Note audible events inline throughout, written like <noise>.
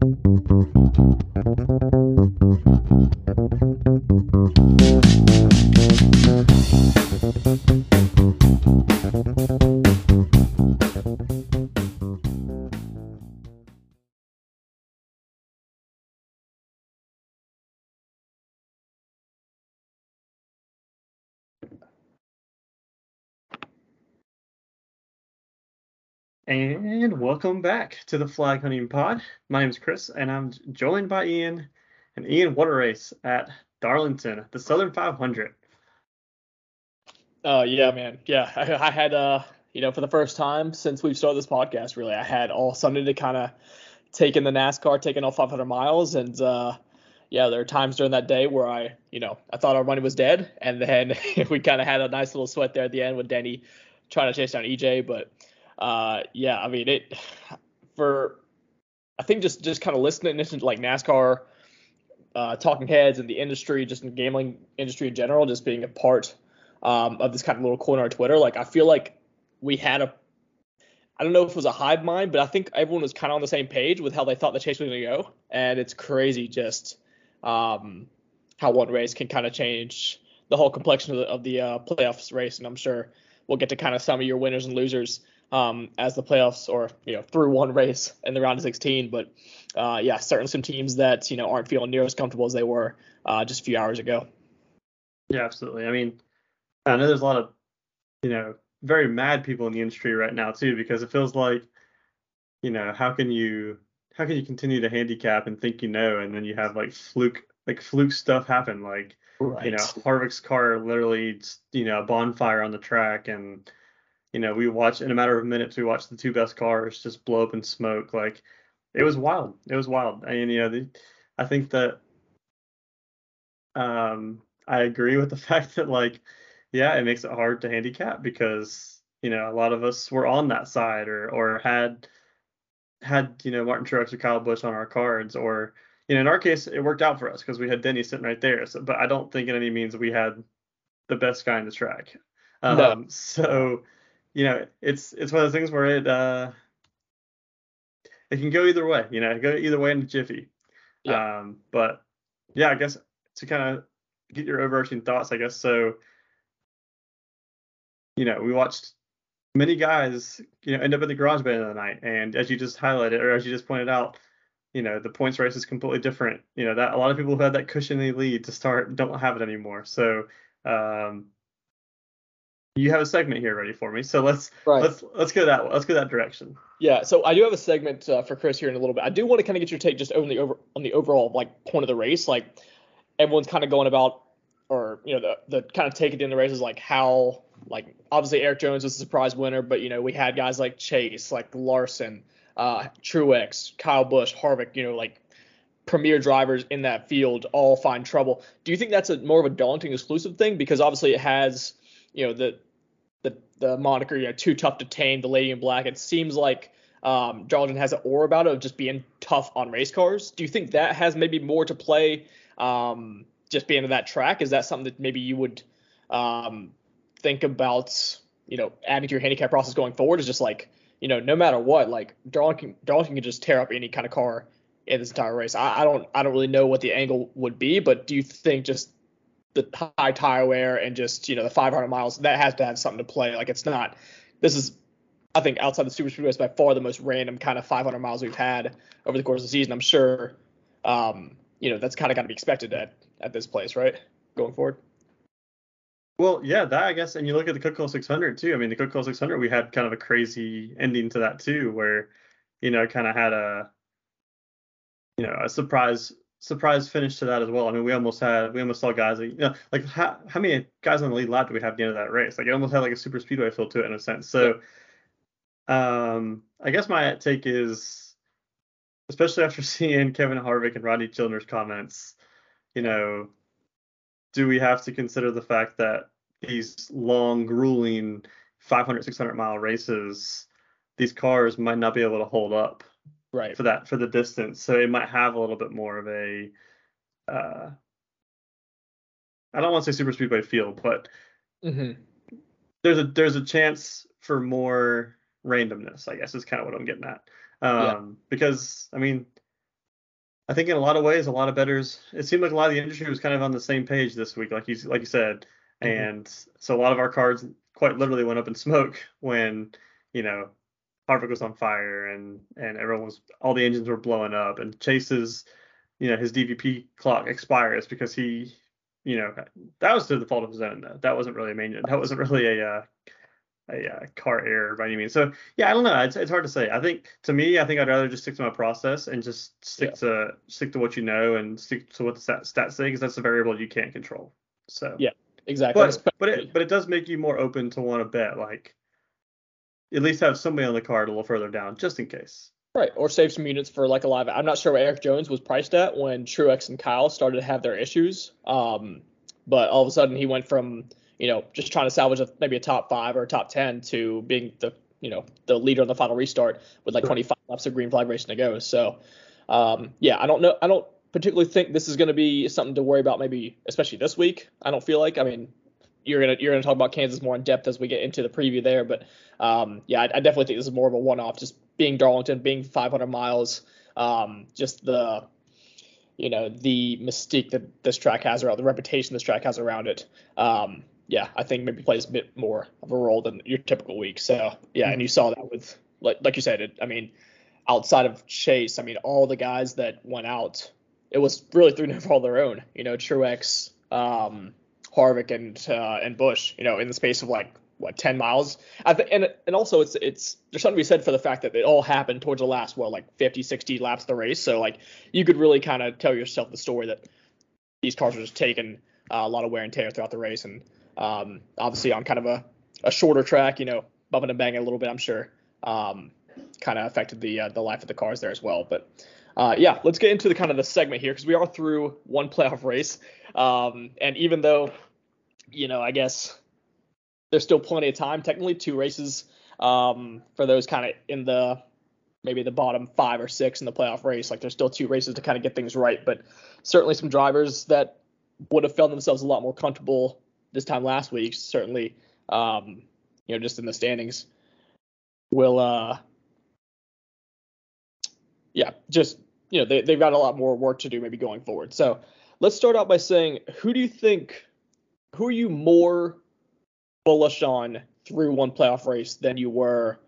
Thank you. And welcome back to the Flag Hunting Pod. My name is Chris, and I'm joined by Ian. And Ian, a race at Darlington, the Southern 500. Uh, yeah, man. Yeah, I, I had, uh, you know, for the first time since we've started this podcast, really, I had all Sunday to kind of take in the NASCAR, taking all 500 miles, and uh, yeah, there are times during that day where I, you know, I thought our money was dead, and then <laughs> we kind of had a nice little sweat there at the end with Denny trying to chase down EJ, but uh, yeah, I mean it for I think just just kind of listening to like NASCAR uh, talking heads and the industry, just in gambling industry in general, just being a part um, of this kind of little corner on Twitter. Like I feel like we had a I don't know if it was a hive mind, but I think everyone was kind of on the same page with how they thought the chase was going to go, and it's crazy just um, how one race can kind of change the whole complexion of the, of the uh, playoffs race. And I'm sure we'll get to kind of some of your winners and losers um, as the playoffs or you know through one race in the round of 16. But uh, yeah, certainly some teams that you know aren't feeling near as comfortable as they were uh, just a few hours ago. Yeah, absolutely. I mean, I know there's a lot of you know very mad people in the industry right now too because it feels like you know how can you how can you continue to handicap and think you know and then you have like fluke like fluke stuff happen like right. you know Harvick's car literally you know a bonfire on the track and you know, we watched in a matter of minutes, we watched the two best cars just blow up in smoke. Like it was wild. It was wild. And, you know, the, I think that um, I agree with the <laughs> fact that, like, yeah, it makes it hard to handicap because, you know, a lot of us were on that side or, or had, had, you know, Martin Truex or Kyle Busch on our cards or, you know, in our case, it worked out for us because we had Denny sitting right there. So, but I don't think in any means we had the best guy in the track. Um, no. So, you know, it's it's one of those things where it uh it can go either way. You know, go either way in a jiffy. Yeah. Um, but yeah, I guess to kind of get your overarching thoughts, I guess so. You know, we watched many guys, you know, end up in the garage band of the night, and as you just highlighted, or as you just pointed out, you know, the points race is completely different. You know, that a lot of people who had that cushiony lead to start don't have it anymore. So, um, you have a segment here ready for me, so let's right. let's let's go that let's go that direction. Yeah, so I do have a segment uh, for Chris here in a little bit. I do want to kind of get your take just on the over on the overall like point of the race. Like everyone's kind of going about, or you know, the the kind of take it in the race is like how like obviously Erik Jones was a surprise winner, but you know we had guys like Chase, like Larson, uh, Truex, Kyle Busch, Harvick, you know, like premier drivers in that field all find trouble. Do you think that's a more of a daunting exclusive thing because obviously it has you know the the moniker you know too tough to tame the lady in black it seems like um, Darlington has an aura about it of just being tough on race cars. Do you think that has maybe more to play um, just being in that track? Is that something that maybe you would um, think about, you know, adding to your handicap process going forward? Is just like, you know, no matter what, like Darlington can just tear up any kind of car in this entire race. I, I don't I don't really know what the angle would be, but do you think just the high tire wear and just you know the 500 miles that has to have something to play. Like it's not. This is I think outside the super Speedway speedways by far the most random kind of 500 miles we've had over the course of the season. I'm sure um, you know that's kind of got to be expected at at this place, right? Going forward. Well, yeah, that I guess, and you look at the Coca-Cola 600 too. I mean, the Coca-Cola 600, we had kind of a crazy ending to that too, where you know, kind of had a you know a surprise surprise finish to that as well. I mean, we almost had we almost saw guys like you know like how how many guys on the lead lap do we have at the end of that race? Like it almost had like a super speedway feel to it in a sense. So um I guess my take is especially after <laughs> seeing Kevin Harvick and Rodney Childers' comments, you know, do we have to consider the fact that these long, grueling 500, 600 mile races, these cars might not be able to hold up right for that for the distance so it might have a little bit more of a uh i don't want to say super speedway feel but mm-hmm. there's a there's a chance for more randomness i guess is kind of what i'm getting at um yeah. because i mean I think in a lot of ways, a lot of betters. It seemed like a lot of the industry was kind of on the same page this week, like you like you said, mm-hmm. and so a lot of our cards quite literally went up in smoke <laughs> when you know Harvick was on fire and and everyone was all the engines were blowing up and Chase's you know his DVP clock expires because he you know that was to the fault of his own though. That wasn't really a main that wasn't really a uh, a uh, car error by any means. So yeah, I don't know. It's, it's hard to say. I think to me, I think I'd rather just stick to my process and just stick yeah. to stick to what you know and stick to what the stats, stats say because that's a variable you can't control. So yeah, exactly. But but it but it does make you more open to want to bet like at least have somebody on the card a little further down just in case. Right, or save some units for like a live. I'm not sure what Erik Jones was priced at when Truex and Kyle started to have their issues. Um, but all of a sudden he went from you know, just trying to salvage a, maybe a top five or a top 10 to being the, you know, the leader in the final restart with like 25 laps of green flag racing to go. So, um, yeah, I don't know. I don't particularly think this is going to be something to worry about maybe, especially this week. I don't feel like, I mean, you're gonna you're gonna talk about Kansas more in depth as we get into the preview there, but um, yeah, I, I, definitely think this is more of a one-off. Just being Darlington, being 500 miles, um, just the you know the mystique that this track has around the reputation this track has around it. Um, yeah, I think maybe plays a bit more of a role than your typical week. So yeah, mm-hmm. and you saw that with like like you said, it, I mean, outside of Chase, I mean, all the guys that went out, it was really through no fault of their own. You know, Truex, um, Harvick, and uh, and Busch. You know, in the space of like what 10 miles. I th- and and also it's it's there's something to be said for the fact that it all happened towards the last well like 50 60 laps of the race. So like you could really kind of tell yourself the story that these cars are just taking uh, a lot of wear and tear throughout the race and um, obviously on kind of a, a shorter track, you know, bumping and banging a little bit, I'm sure, um, kind of affected the uh, the life of the cars there as well. But uh, yeah, let's get into the kind of the segment here because we are through one playoff race, um, and even though, you know, I guess there's still plenty of time. Technically, two races um, for those kind of in the maybe the bottom five or six in the playoff race. Like there's still two races to kind of get things right, but certainly some drivers that would have felt themselves a lot more comfortable this time last week, certainly, um, you know, just in the standings, will, uh, yeah, just, you know, they, they've got a lot more work to do maybe going forward. So let's start out by saying, who do you think, who are you more bullish on through one playoff race than you were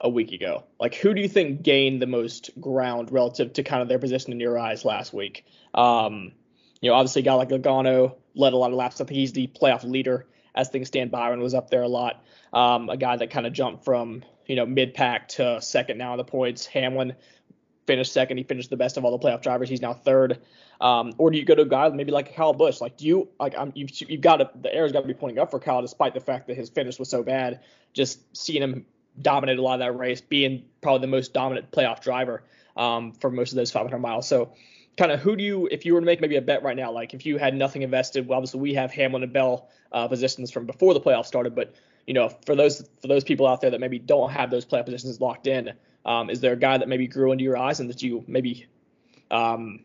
a week ago? Like, who do you think gained the most ground relative to kind of their position in your eyes last week? Um, you know, obviously a guy like Logano led a lot of laps. I think he's the playoff leader as things stand. by. Byron was up there a lot. Um, a guy that kind of jumped from you know mid pack to second now in the points. Hamlin finished second. He finished the best of all the playoff drivers. He's now third. Um, or do you go to a guy maybe like Kyle Busch? Like, do you like I'm, you've, you've got to, the arrow's got to be pointing up for Kyle, despite the fact that his finish was so bad. Just seeing him dominate a lot of that race, being probably the most dominant playoff driver um, for most of those 500 miles. So kind of who do you, if you were to make maybe a bet right now, like if you had nothing invested, well, obviously we have Hamlin and Bell uh, positions from before the playoffs started, but you know, for those for those people out there that maybe don't have those playoff positions locked in, um, is there a guy that maybe grew into your eyes and that you maybe um,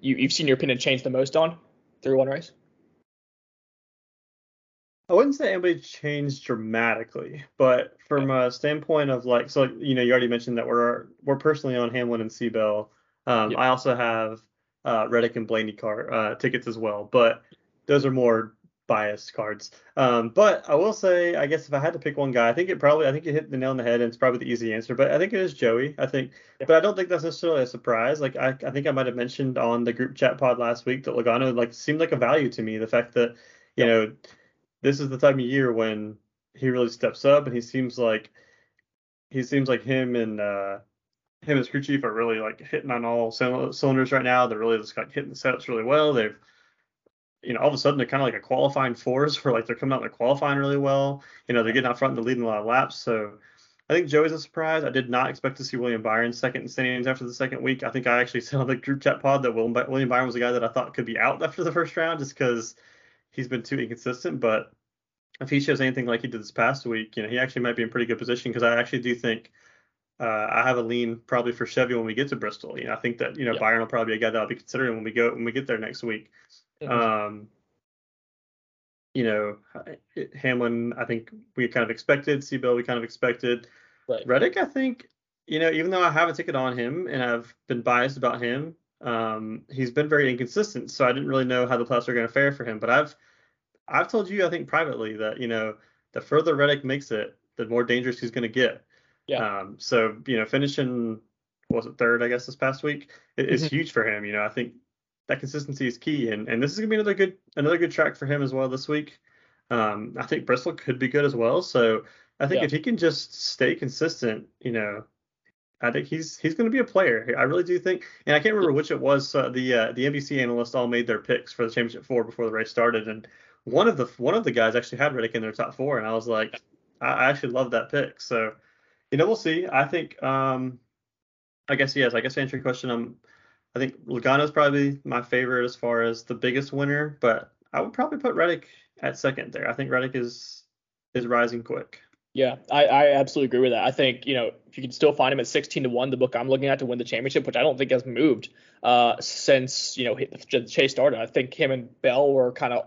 you, you've seen your opinion change the most on through one race? I wouldn't say anybody changed dramatically, but from a standpoint of like, so you know, you already mentioned that we're we're personally on Hamlin and C-Bell. Um, yep. I also have uh, Reddick and Blaney car uh, tickets as well, but those are more biased cards. Um, but I will say, I guess if I had to pick one guy, I think it probably, I think you hit the nail on the head, and it's probably the easy answer. But I think it is Joey. I think, but I don't think that's necessarily a surprise. Like I, I think I might have mentioned on the group chat pod last week that Logano like seemed like a value to me. The fact that you know this is the time of year when he really steps up, and he seems like he seems like him and uh, him as crew chief are really like hitting on all cylinders right now. They're really just like hitting the setups really well. They've, you know, all of a sudden they're kind of like a qualifying force for like they're coming out and they're qualifying really well. You know, they're getting out front and they're leading a lot of laps. So I think Joey's a surprise. I did not expect to see William Byron second in standings after the second week. I think I actually <laughs> said on the group chat pod that William Byron was a guy that I thought could be out after the first round just because he's been too inconsistent. But if he shows anything like he did this past week, you know, he actually might be in pretty good position because I actually do think uh, I have a lean probably for Chevy when we get to Bristol. You know, I think that you know Byron will probably be a guy that I'll be considering when we go when we get there next week. Um, you know, Hamlin, I think we kind of expected. C-Bell, we kind of expected. Right. Reddick, I think, you know, even though I have a ticket on him and I've been biased about him, um, he's been very inconsistent. So I didn't really know how the playoffs were going to fare for him. But I've I've told you, I think privately, that you know the further Reddick makes it, the more dangerous he's going to get. Yeah. Um, so you know, finishing was it third, I guess, this past week is mm-hmm. huge for him. You know, I think that consistency is key, and and this is gonna be another good another good track for him as well this week. Um, I think Bristol could be good as well. So I think yeah. if he can just stay consistent, you know, I think he's he's going to be a player. I really do think, and I can't remember which it was. Uh, the uh, the NBC analysts all made their picks for the championship four before the race started, and one of the one of the guys actually had Reddick in their top four, and I was like, I, I actually love that pick. So, you know, we'll see. I think, um, I guess yes. I guess to answer your question, I'm, I think Logano's probably my favorite as far as the biggest winner, but I would probably put Reddick at second there. I think Reddick is is rising quick. Yeah, I, I absolutely agree with that. I think, you know, if you can still find him at 16 to 1, the book I'm looking at to win the championship, which I don't think has moved uh, since, you know, the chase started. I think him and Bell were kind of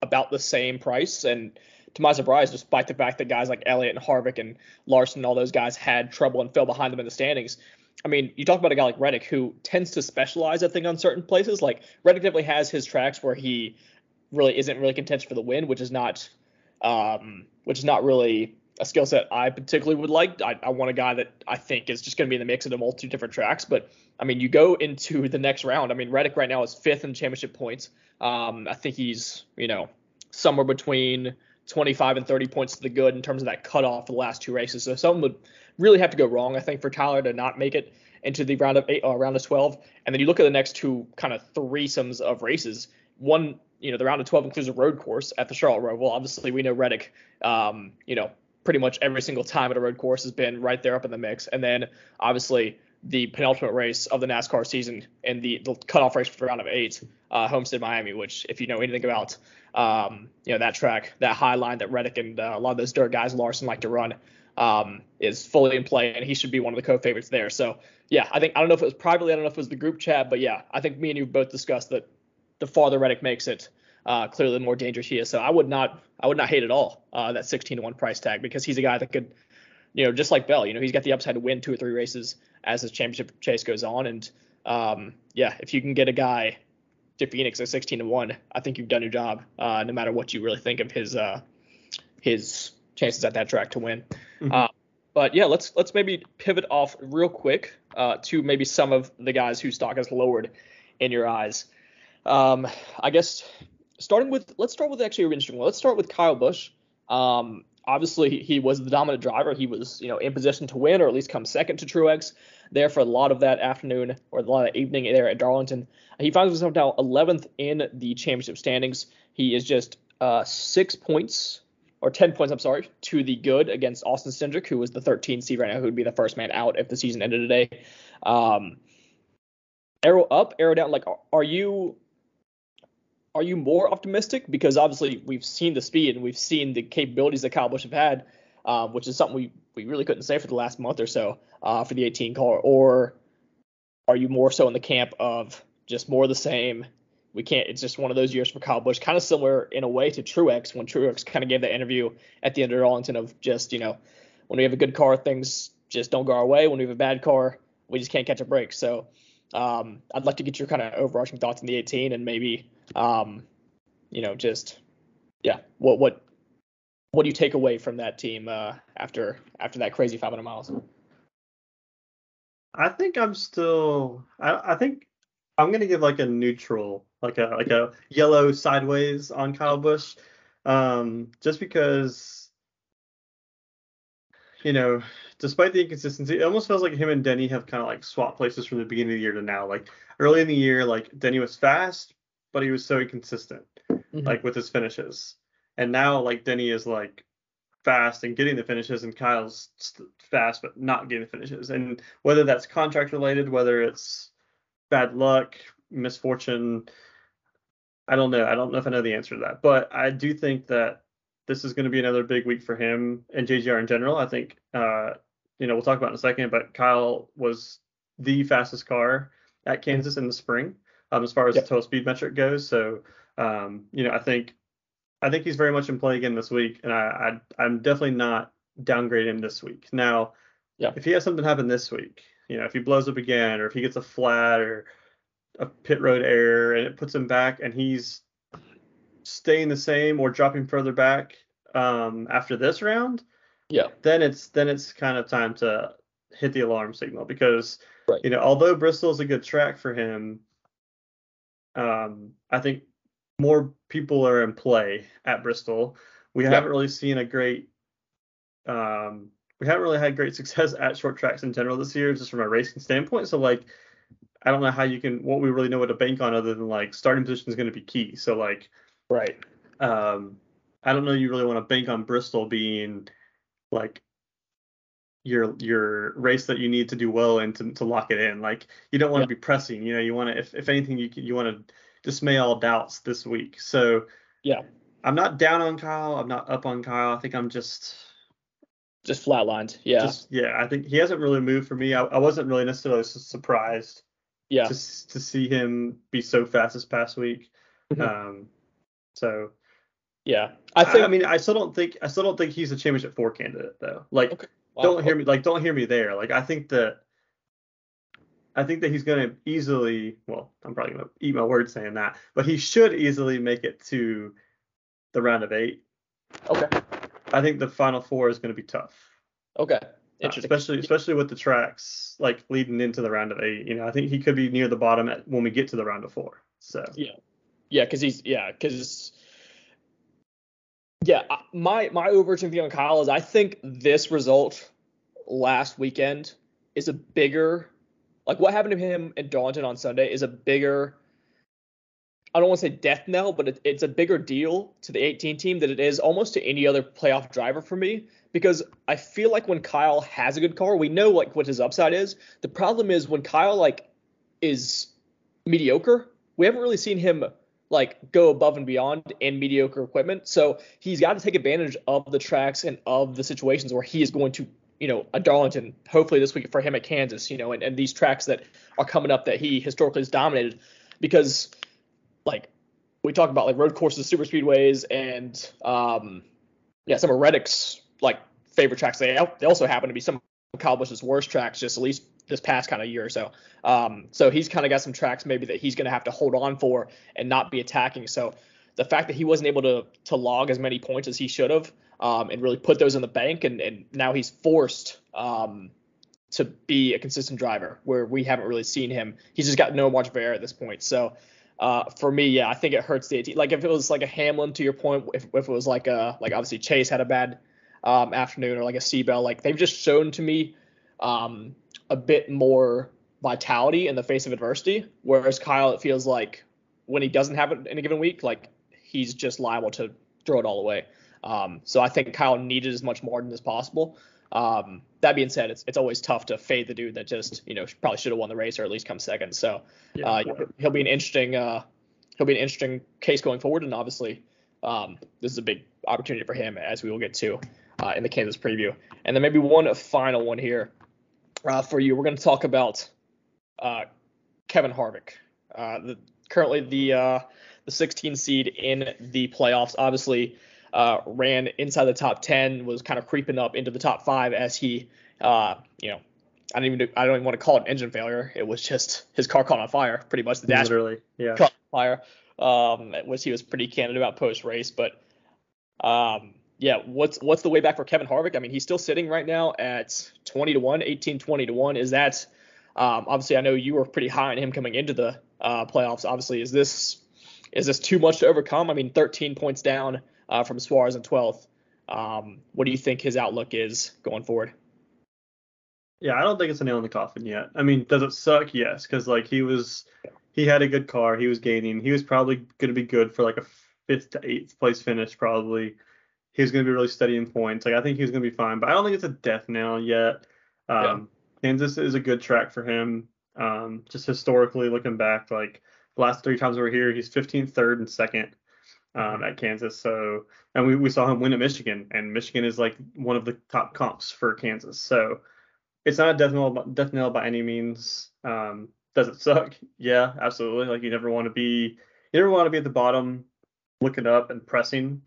about the same price. And to my surprise, despite the fact that guys like Elliott and Harvick and Larson and all those guys had trouble and fell behind them in the standings. I mean, you talk about a guy like Reddick who tends to specialize, I think, on certain places. Like Reddick definitely has his tracks where he really isn't really contentious for the win, which is not, um, which is not really a skill set I particularly would like. I, I, want a guy that I think is just going to be in the mix of a multitude of different tracks. But I mean, you go into the next round. I mean, Reddick right now is fifth in championship points. Um, I think he's you know somewhere between 25 and 30 points to the good in terms of that cutoff for the last two races. So something would really have to go wrong, I think, for Tyler to not make it into the round of eight, uh, round of 12. And then you look at the next two kind of threesomes of races. One, you know, the round of 12 includes a road course at the Charlotte Road. Well, Obviously, we know Reddick, um, you know, pretty much every single time at a road course has been right there up in the mix. And then obviously the penultimate race of the NASCAR season and the, the cutoff race for round of eight, uh, Homestead Miami, which if you know anything about um, you know that track, that high line that Reddick and uh, a lot of those dirt guys Larson like to run, um, is fully in play, and he should be one of the co-favorites there. So yeah, I think I don't know if it was privately, I don't know if it was the group chat, but yeah, I think me and you both discussed that the farther Reddick makes it, uh, clearly the more dangerous he is. So I would not I would not hate at all uh, that 16 to one price tag because he's a guy that could, you know, just like Bell, you know, he's got the upside to win two or three races as his championship chase goes on, and um, yeah, if you can get a guy to Phoenix at 16 to one, I think you've done your job. Uh, no matter what you really think of his uh, his chances at that track to win. Mm-hmm. Uh, but yeah, let's let's maybe pivot off real quick uh, to maybe some of the guys whose stock has lowered in your eyes. Um, I guess starting with let's start with actually a interesting one. Let's start with Kyle Busch. Um, obviously he was the dominant driver. He was you know in position to win or at least come second to Truex there for a lot of that afternoon or a lot of evening there at Darlington. He finds himself now 11th in the championship standings. He is just uh, six points or 10 points, I'm sorry, to the good against Austin Cindric, who was the 13th seed right now, who would be the first man out if the season ended today. Um, arrow up, arrow down. Like, are you are you more optimistic? Because obviously we've seen the speed and we've seen the capabilities that Kyle Busch have had, uh, which is something we, we really couldn't say for the last month or so uh, for the 18 car. Or are you more so in the camp of just more the same? We can't. It's just one of those years for Kyle Busch, kind of similar in a way to Truex when Truex kind of gave that interview at the end of Darlington of just you know when we have a good car, things just don't go our way. When we have a bad car, we just can't catch a break. So um, I'd like to get your kind of overarching thoughts on the 18 and maybe um, you know, just yeah, what what what do you take away from that team uh, after after that crazy 500 miles? I think I'm still. I, I think I'm gonna give like a neutral, like a like a yellow sideways on Kyle Busch, um, just because you know, despite the inconsistency, it almost feels like him and Denny have kind of like swapped places from the beginning of the year to now. Like early in the year, like Denny was fast, but he was so inconsistent, mm-hmm. like with his finishes. And now like Denny is like fast and getting the finishes, and Kyle's fast but not getting the finishes. And whether that's contract related, whether it's bad luck, misfortune, I don't know. I don't know if I know the answer to that, but I do think that this is going to be another big week for him and JGR in general. I think, uh, you know, we'll talk about in a second, but Kyle was the fastest car at Kansas in the spring um, as far as yep. the total speed metric goes. So, um, you know, I think I think he's very much in play again this week, and I, I am definitely not downgrading him this week. Now, yeah. if he has something happen this week, you know, if he blows up again, or if he gets a flat, or a pit road error and it puts him back and he's staying the same or dropping further back um, after this round, Yeah. then it's then it's kind of time to hit the alarm signal because Right. you know although Bristol's a good track for him, um, I think more people are in play at Bristol. We Yeah. haven't really seen a great um, we haven't really had great <laughs> success at short tracks in general this year, just from a racing standpoint. So like, I don't know how you can what we really know what to bank on other than like starting position is going to be key. So like, Right. um, I don't know you really want to bank on Bristol being like your your race that you need to do well and to, to lock it in. Like you don't want to be pressing. You know, you want to if if anything you can, you want to dismay all doubts this week. So Yeah. I'm not down on Kyle. I'm not up on Kyle. I think I'm just Just flatlined. Yeah. just yeah. I think he hasn't really moved for me. I, I wasn't really necessarily surprised yeah. to to see him be so fast this past week. Mhm. Um, so yeah. I I, think. I mean, I still don't think I still don't think he's a championship four candidate though. Like, Okay. Wow. don't hear me like don't hear me there. Like, I think that I think that he's gonna easily. Well, I'm probably gonna eat my words saying that, but he should easily make it to the round of eight. Okay. I think the final four is gonna be tough. Okay. Interesting. especially especially with the tracks like leading into the round of eight. You know, I think he could be near the bottom at, when we get to the round of four. So Yeah, yeah, because he's yeah, because yeah, my my overarching thing on Kyle is I think this result last weekend is a bigger like what happened to him in Darlington on Sunday is a bigger I don't want to say death knell, but it, it's a bigger deal to the 18 team than it is almost to any other playoff driver for me because I feel like when Kyle has a good car, we know like what his upside is. The problem is when Kyle like is mediocre, we haven't really seen him like go above and beyond in mediocre equipment. So he's got to take advantage of the tracks and of the situations where he is going to, you know, a Darlington, hopefully this week for him at Kansas, you know, and, and these tracks that are coming up that he historically has dominated because like we talk about like road courses, super speedways, and um, yeah, some of Reddick's like favorite tracks. They they also happen to be some of Kyle Busch's worst tracks, just at least this past kind of year or so. Um, so he's kind of got some tracks maybe that he's going to have to hold on for and not be attacking. So the fact that he wasn't able to to log as many points as he should have um, and really put those in the bank, and and now he's forced. Um, to be a consistent driver, where we haven't really seen him. He's just got no much of at this point. So, uh, for me, yeah, I think it hurts the 18. Like if it was like a Hamlin, to your point, if, if it was like a like obviously Chase had a bad um, afternoon or like a C-Bell, like they've just shown to me um, a bit more vitality in the face of adversity. Whereas Kyle, it feels like when he doesn't have it in a given week, like he's just liable to throw it all away. Um, so I think Kyle needed as much margin as possible. Um, that being said, it's it's always tough to fade the dude that just you know probably should have won the race or at least come second. So yeah, uh, he'll be an interesting uh, he'll be an interesting case going forward, and obviously um, this is a big opportunity for him as we will get to uh, in the Kansas preview. And then maybe one final one here uh, for you. We're going to talk about uh, Kevin Harvick, uh, the, currently the uh, the 16 seed in the playoffs. Obviously, uh, ran inside the top 10, was kind of creeping up into the top five as he, uh, you know, I don't even do, I don't even want to call it an engine failure. It was just his car caught on fire, pretty much the dash literally, yeah. caught on fire, um, which he was pretty candid about post race. But um, yeah, what's what's the way back for Kevin Harvick? I mean, he's still sitting right now at 20 to one, 18, 20 to one. Is that um, obviously? I know you were pretty high on him coming into the uh, playoffs. Obviously, is this is this too much to overcome? I mean, 13 points down uh, from Suarez in 12th. Um, what do you think his outlook is going forward? Yeah, I don't think it's a nail in the coffin yet. I mean, does it suck? Yes, because like he was, he had a good car. He was gaining. He was probably going to be good for like a fifth to eighth place finish. Probably, he was going to be really steady in points. Like I think he was going to be fine, but I don't think it's a death nail yet. Um, Kansas is a good track for him. Um, just historically looking back, like the last three times we were here, he's 15th, third, and second um, at Kansas. So, and we, we saw him win at Michigan, and Michigan is like one of the top comps for Kansas. So, it's not a death nail, death nail by any means. Um, does it suck? Yeah, absolutely. Like you never want to be, you never want to be at the bottom, looking up and pressing.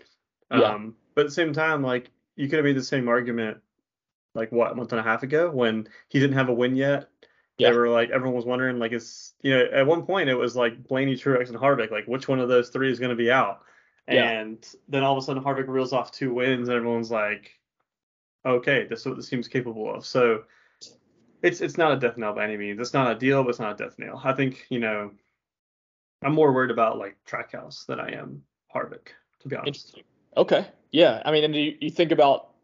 Um, Yeah. but at the same time, like you could have made the same argument, like what a month and a half ago when he didn't have a win yet, Yeah. They were like everyone was wondering like it's you know at one point it was like Blaney, Truex, and Harvick like which one of those three is going to be out, yeah. and then all of a sudden Harvick reels off two wins and everyone's like, okay, this is what this team's capable of. So it's it's not a death nail by any means. It's not ideal, but it's not a death nail. I think you know I'm more worried about like Trackhouse than I am Harvick, to be honest. Okay. Yeah. I mean, and you, you think about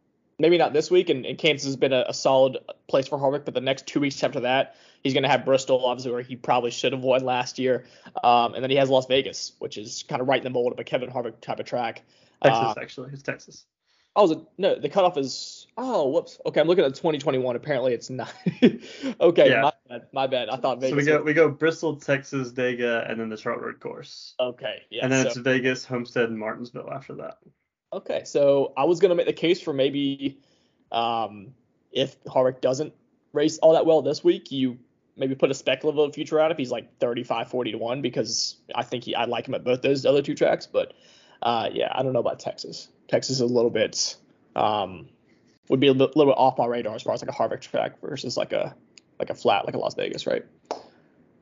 maybe not this week, and, and Kansas has been a, a, solid place for Harvick, but the next two weeks after that, he's going to have Bristol, obviously, where he probably should have won last year. Um, and then he has Las Vegas, which is kind of right in the mold of a Kevin Harvick type of track. Texas, uh, actually. It's Texas. Oh, was it, no, the cutoff is. Oh, whoops. Okay, I'm looking at 2021. Apparently, it's not. <laughs> okay, yeah. my bad. My bad. I thought Vegas. So we go was... we go Bristol, Texas, Dega, and then the Charlotte Road Course. Okay, yeah. And then so... it's Vegas, Homestead, and Martinsville after that. Okay, so I was gonna make the case for maybe um, if Harvick doesn't race all that well this week, you maybe put a speculative future out if he's like 35, 40 to one because I think he I like him at both those other two tracks, but uh, yeah, I don't know about Texas. Texas is a little bit um, would be a little, little bit off my radar as far as like a Harvick track versus like a like a flat like a Las Vegas, right?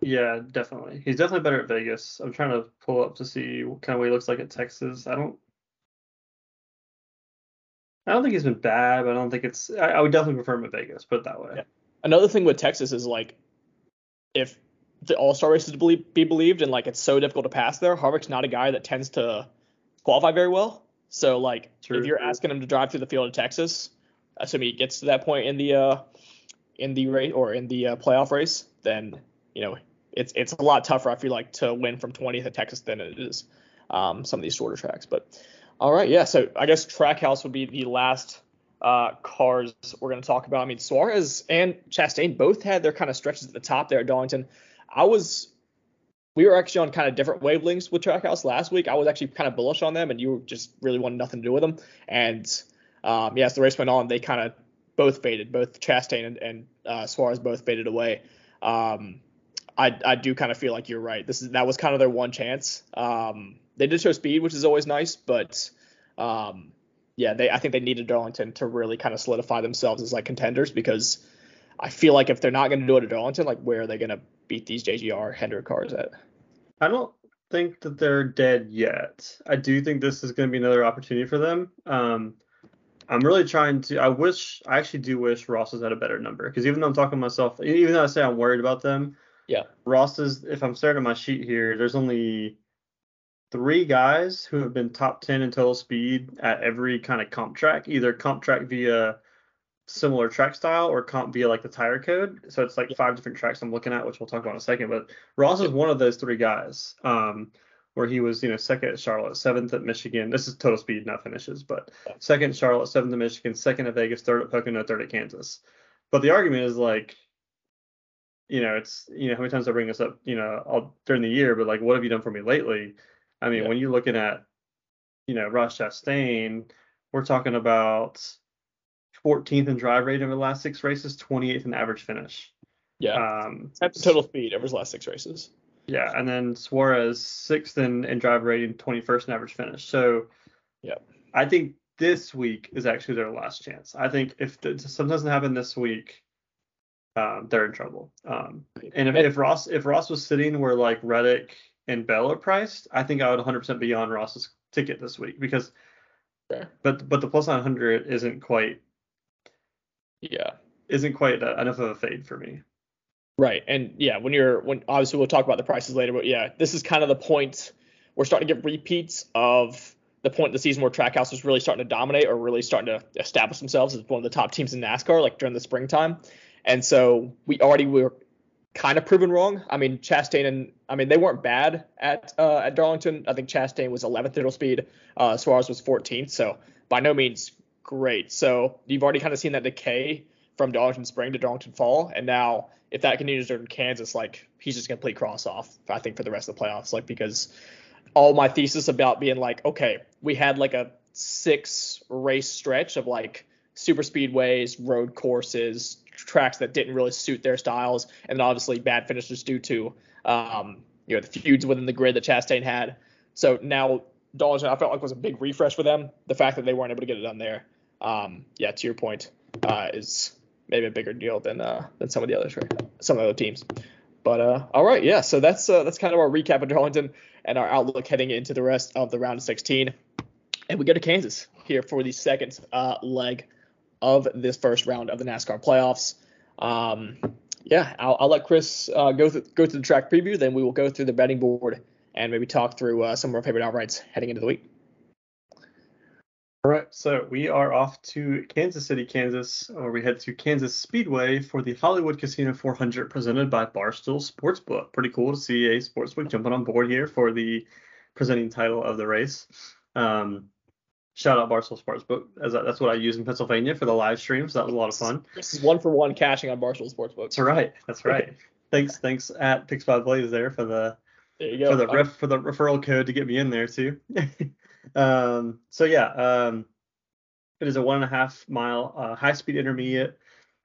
Yeah, definitely. He's definitely better at Vegas. I'm trying to pull up to see what kind of what he looks like at Texas. I don't I don't think he's been bad, but I don't think it's I, I would definitely prefer him at Vegas, put it that way. Yeah. Another thing with Texas is like if the All Star race is to be believed and like it's so difficult to pass there, Harvick's not a guy that tends to qualify very well. So like True. if you're asking him to drive through the field of Texas, assuming he gets to that point in the uh in the race or in the uh, playoff race, then you know it's it's a lot tougher. I feel like to win from 20th at Texas than it is um, some of these shorter tracks. But all right, yeah. So I guess Trackhouse would be the last uh, cars we're going to talk about. I mean, Suarez and Chastain both had their kind of stretches at the top there at Darlington. I was we were actually on kind of different wavelengths with Trackhouse last week. I was actually kind of bullish on them, and you just really wanted nothing to do with them. And um, yeah, as the race went on, they kind of both faded. Both Chastain and, and uh, Suarez both faded away. Um, I, I do kind of feel like you're right. This is that was kind of their one chance. Um, they did show speed, which is always nice, but um, yeah, they I think they needed Darlington to really kind of solidify themselves as like contenders because I feel like if they're not going to do it at Darlington, like where are they going to beat these JGR Hendrick cars at? I don't think that they're dead yet. I do think this is going to be another opportunity for them. Um, I'm really trying to. I wish. I actually do wish Ross was at a better number because even though I'm talking to myself, even though I say I'm worried about them, yeah, Ross is. If I'm staring at my sheet here, there's only three guys who have been top 10 in total speed at every kind of comp track, either comp track via similar track style or comp via like the tire code. So it's like five different tracks I'm looking at, which we'll talk about in a second. But Ross is one of those three guys. Um, where he was, you know, second at Charlotte, seventh at Michigan. This is total speed, not finishes, but second at Charlotte, seventh at Michigan, second at Vegas, third at Pocono, third at Kansas. But the argument is like, you know, it's you know how many times I bring this up, you know, all during the year, but like, what have you done for me lately? I mean, yeah. when you're looking at, you know, Ross Chastain, we're talking about 14th in drive rate over the last six races, 28th in average finish. Yeah. Um, That's total speed over his last six races. Yeah, and then Suarez sixth in, in drive rating, 21st in average finish. So, yeah, I think this week is actually their last chance. I think if something doesn't happen this week, um, they're in trouble. Um, and if, if Ross if Ross was sitting where like Reddick and Bell are priced, I think I would 100% be on Ross's ticket this week because. Fair. But but the plus 900 isn't quite. Yeah. Isn't quite enough of a fade for me. Right, and yeah, when you're when obviously we'll talk about the prices later, but yeah, this is kind of the point we're starting to get repeats of the point of the season where Trackhouse was really starting to dominate or really starting to establish themselves as one of the top teams in NASCAR, like during the springtime. And so we already were kind of proven wrong. I mean, Chastain and I mean they weren't bad at uh, at Darlington. I think Chastain was 11th total speed, uh, Suarez was 14th, so by no means great. So you've already kind of seen that decay from Darlington Spring to Darlington Fall, and now if that continues in Kansas, like he's just gonna play cross off. I think for the rest of the playoffs, like because all my thesis about being like, okay, we had like a six race stretch of like super speedways, road courses, tracks that didn't really suit their styles, and obviously bad finishes due to um, you know the feuds within the grid that Chastain had. So now Darlington, I felt like was a big refresh for them. The fact that they weren't able to get it done there, um, yeah, to your point, uh, is maybe a bigger deal than uh, than some of the other some of the other teams. But uh, all right, yeah. So that's uh, that's kind of our recap of Darlington and our outlook heading into the rest of the round of 16. And we go to Kansas here for the second uh, leg of this first round of the NASCAR playoffs. Um, yeah, I'll, I'll, let Chris uh, go through go through the track preview. Then we will go through the betting board and maybe talk through uh, some of our favorite outrights heading into the week. All right, so we are off to Kansas City, Kansas, or we head to Kansas Speedway for the Hollywood Casino 400 presented by Barstool Sportsbook. Pretty cool to see a sportsbook jumping on board here for the presenting title of the race. Um, shout out Barstool Sportsbook, as that's what I use in Pennsylvania for the live stream, so that was a lot of fun. This is one for one cashing on Barstool Sportsbook. That's right, that's right. <laughs> thanks, thanks at Picks by Blaze there for the there you go. for the ref, for the referral code to get me in there too. <laughs> Um, so yeah, um, it is a one and a half mile uh, high speed intermediate.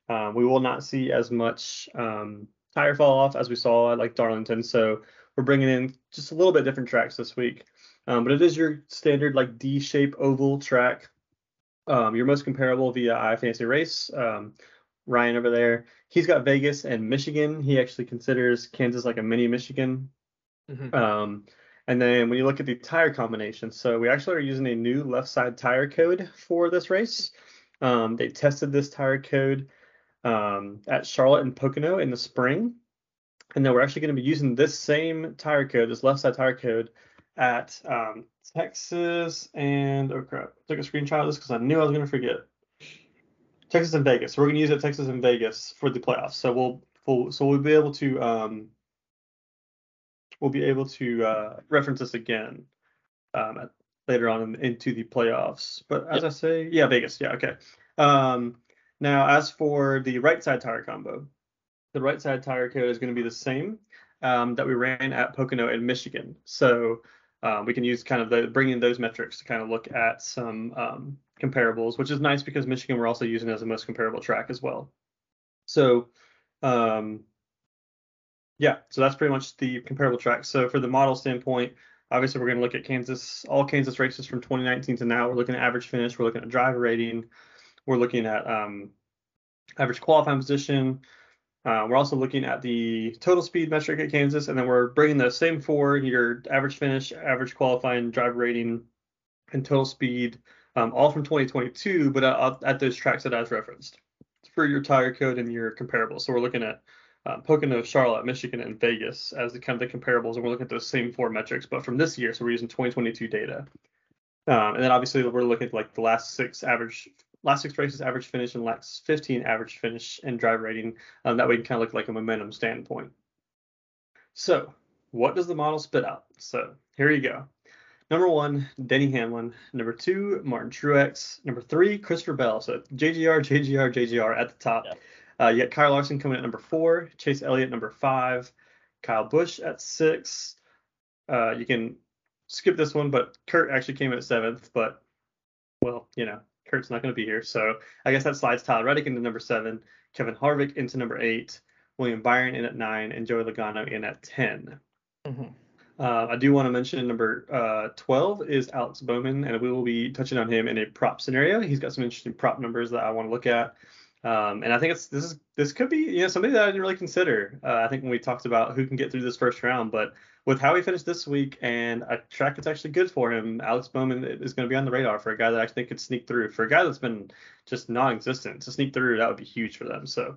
Um, we will not see as much um, tire fall off as we saw at like Darlington. So we're bringing in just a little bit different tracks this week. Um, but it is your standard like D shape oval track. Um, your most comparable via iFantasy Race. Um, Ryan over there, he's got Vegas and Michigan. He actually considers Kansas like a mini Michigan. Mm-hmm. Um, and then when you look at the tire combination, so we actually are using a new left side tire code for this race. Um, they tested this tire code um, at Charlotte and Pocono in the spring. And then we're actually going to be using this same tire code, this left side tire code, at um, Texas and oh crap, I took a screenshot of this because I knew I was going to forget. Texas and Vegas. So we're going to use it Texas and Vegas for the playoffs. So we'll, we'll so we'll be able to um, we'll be able to uh, reference this again um, at, later on in, into the playoffs. But as yep. I say, yeah, Vegas, yeah, okay. Um, now, as for the right side tire combo, the right side tire code is going to be the same um, that we ran at Pocono in Michigan. So uh, we can use kind of the bringing those metrics to kind of look at some um, comparables, which is nice because Michigan we're also using as the most comparable track as well. So um, yeah, so that's pretty much the comparable track. So for the model standpoint, obviously we're going to look at Kansas, all Kansas races from 2019 to now. We're looking at average finish, we're looking at driver rating, we're looking at um, average qualifying position. Uh, we're also looking at the total speed metric at Kansas, and then we're bringing the same four: your average finish, average qualifying, driver rating, and total speed, um, all from 2022, but at, at those tracks that I was referenced for your tire code and your comparable. So we're looking at uh, Pocono, Charlotte, Michigan, and Vegas as the kind of the comparables, and we're looking at those same four metrics, but from this year, so we're using 2022 data. Um, and then obviously we're looking at like the last six average, last six races average finish and last 15 average finish and drive rating. Um, that way, can kind of look like a momentum standpoint. So, what does the model spit out? So here you go. Number one, Denny Hamlin. Number two, Martin Truex. Number three, Christopher Bell. So JGR, JGR, JGR at the top. Yeah. Uh, you got Kyle Larson coming at number four, Chase Elliott number five, Kyle Busch at six. Uh, you can skip this one, but Kurt actually came in at seventh, but well, you know, Kurt's not going to be here, so I guess that slides Tyler Reddick into number seven, Kevin Harvick into number eight, William Byron in at nine, and Joey Logano in at 10 mm-hmm. uh, I do want to mention number uh, 12 is Alex Bowman, and we will be touching on him in a prop scenario. He's got some interesting prop numbers that I want to look at. Um, and I think it's this is this could be you know something that I didn't really consider. Uh, I think when we talked about who can get through this first round, but with how he finished this week and a track that's actually good for him, Alex Bowman is going to be on the radar for a guy that I think could sneak through. For a guy that's been just non-existent to sneak through, that would be huge for them. So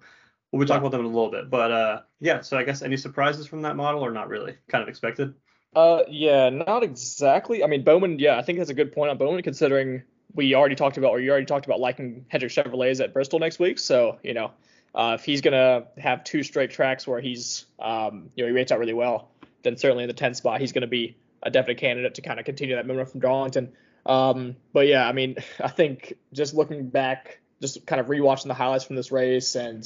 we'll be talking about them in a little bit. But uh, yeah, so I guess any surprises from that model or not really? Kind of expected. Uh, yeah, not exactly. I mean, Bowman. Yeah, I think that's a good point on Bowman considering we already talked about, or you already talked about liking Hendrick Chevrolets at Bristol next week. So, you know, uh, if he's going to have two straight tracks where he's, um, you know, he rates out really well, then certainly in the 10th spot, he's going to be a definite candidate to kind of continue that momentum from Darlington. Um, but yeah, I mean, <laughs> I think just looking back, just kind of rewatching the highlights from this race and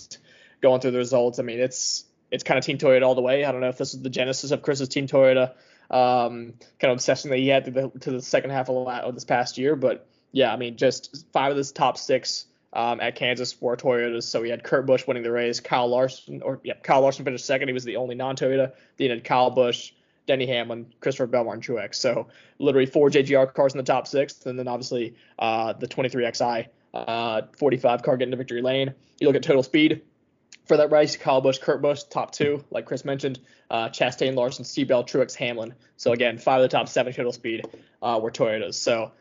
going through the results, I mean, it's it's kind of Team Toyota all the way. I don't know if this is the genesis of Chris's Team Toyota um, kind of obsession that he had to the, to the second half of this past year, but yeah, I mean, just five of the top six um, at Kansas were Toyotas. So we had Kurt Busch winning the race, Kyle Larson, or yeah, Kyle Larson finished second. He was the only non-Toyota. Then you had Kyle Busch, Denny Hamlin, Christopher Bell, and Truex. So literally four JGR cars in the top six, and then obviously uh, the 23XI uh, 45 car getting to victory lane. You look at total speed for that race, Kyle Busch, Kurt Busch, top two, like Chris mentioned, uh, Chastain, Larson, C-Bell, Truex, Hamlin. So again, five of the top seven total speed uh, were Toyotas. So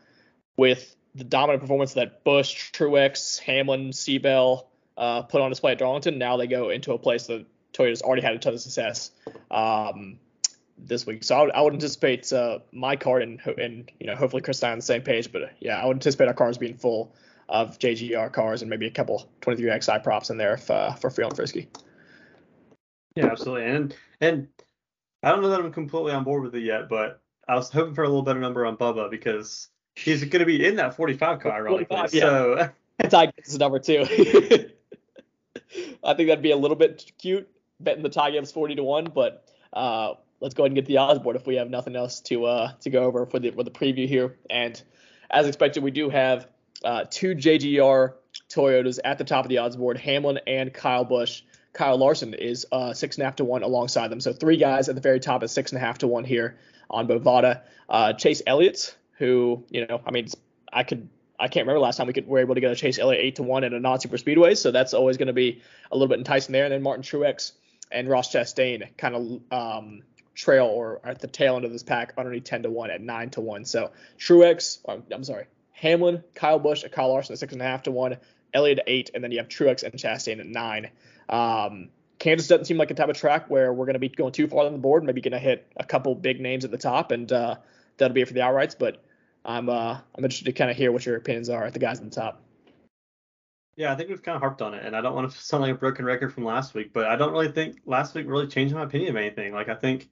with the dominant performance that Busch, Truex, Hamlin, C-Bell uh, put on display at Darlington, now they go into a place that Toyota's already had a ton of success um, this week. So I would, I would anticipate uh, my card and and you know hopefully Chris on the same page. But yeah, I would anticipate our cars being full of JGR cars and maybe a couple 23XI props in there if, uh, for Freeland Frisky. Yeah, absolutely. And and I don't know that I'm completely on board with it yet, but I was hoping for a little better number on Bubba because he's going to be in that 45 car, ironically. 45, yeah. So <laughs> Ty gets number two. <laughs> I think that'd be a little bit cute betting the Ty Gibbs 40 to one, but uh, let's go ahead and get the odds board if we have nothing else to uh, to go over for the for the preview here. And as expected, we do have uh, two JGR Toyotas at the top of the odds board, Hamlin and Kyle Busch. Kyle Larson is uh, six and a half to one alongside them. So three guys at the very top at six and a half to one here on Bovada. Uh, Chase Elliott, who you know, I mean, I could I can't remember last time we could were able to get a Chase Elliott eight to one at a non super speedway, so that's always going to be a little bit enticing there. And then Martin Truex and Ross Chastain kind of um, trail or at the tail end of this pack underneath ten to one at nine to one. So Truex, I'm sorry, Hamlin, Kyle Busch, Kyle Larson at six and a half to one, Elliott eight, and then you have Truex and Chastain at nine. Um, Kansas doesn't seem like a type of track where we're going to be going too far on the board. Maybe going to hit a couple big names at the top, and uh, that'll be it for the outrights. But I'm uh, I'm interested to kind of hear what your opinions are at the guys at the top. Yeah, I think we've kind of harped on it, and I don't want to <laughs> sound like a broken record from last week, but I don't really think last week really changed my opinion of anything. Like I think,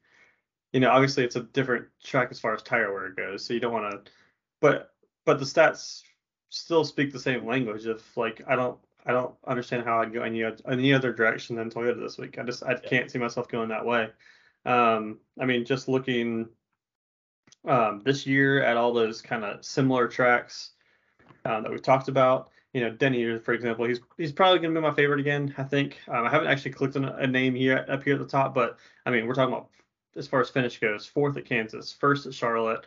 you know, obviously it's a different track as far as tire wear goes, so you don't want to, but but the stats still speak the same language. If like I don't I don't understand how I'd go any any other direction than Toyota this week. I just I can't see myself going that way. Um, I mean, just looking um, this year at all those kind of similar tracks um, that we've talked about. You know, Denny, for example, he's he's probably going to be my favorite again. I think um, I haven't actually clicked on a name here up here at the top, but I mean, we're talking about as far as finish goes, fourth at Kansas, first at Charlotte,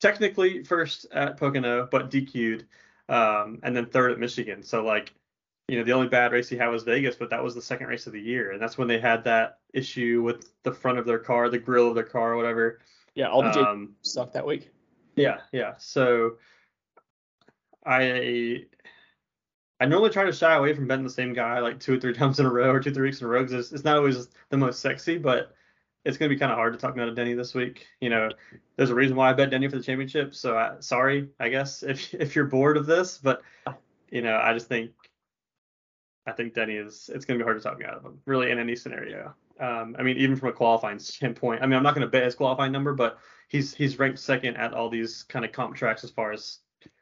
technically first at Pocono, but DQ'd, um, and then third at Michigan. So like, you know, the only bad race he had was Vegas, but that was the second race of the year, and that's when they had that issue with the front of their car, the grill of their car, whatever. Yeah, all the um, sucked that week. Yeah, yeah. So I I normally try to shy away from betting the same guy like two or three <laughs> times in a row or two three weeks in a row because it's, it's not always the most sexy, but it's going to be kind of hard to talk about a Denny this week. You know, there's a reason why I bet Denny for the championship. So I, sorry, I guess <laughs> if if you're bored of this, but you know, I just think I think Denny is it's going to be hard to talk me out of him really in any scenario. Um, I mean, even from a qualifying standpoint. I mean, I'm not going to bet his qualifying number, but he's he's ranked second at all these kind of comp tracks as far as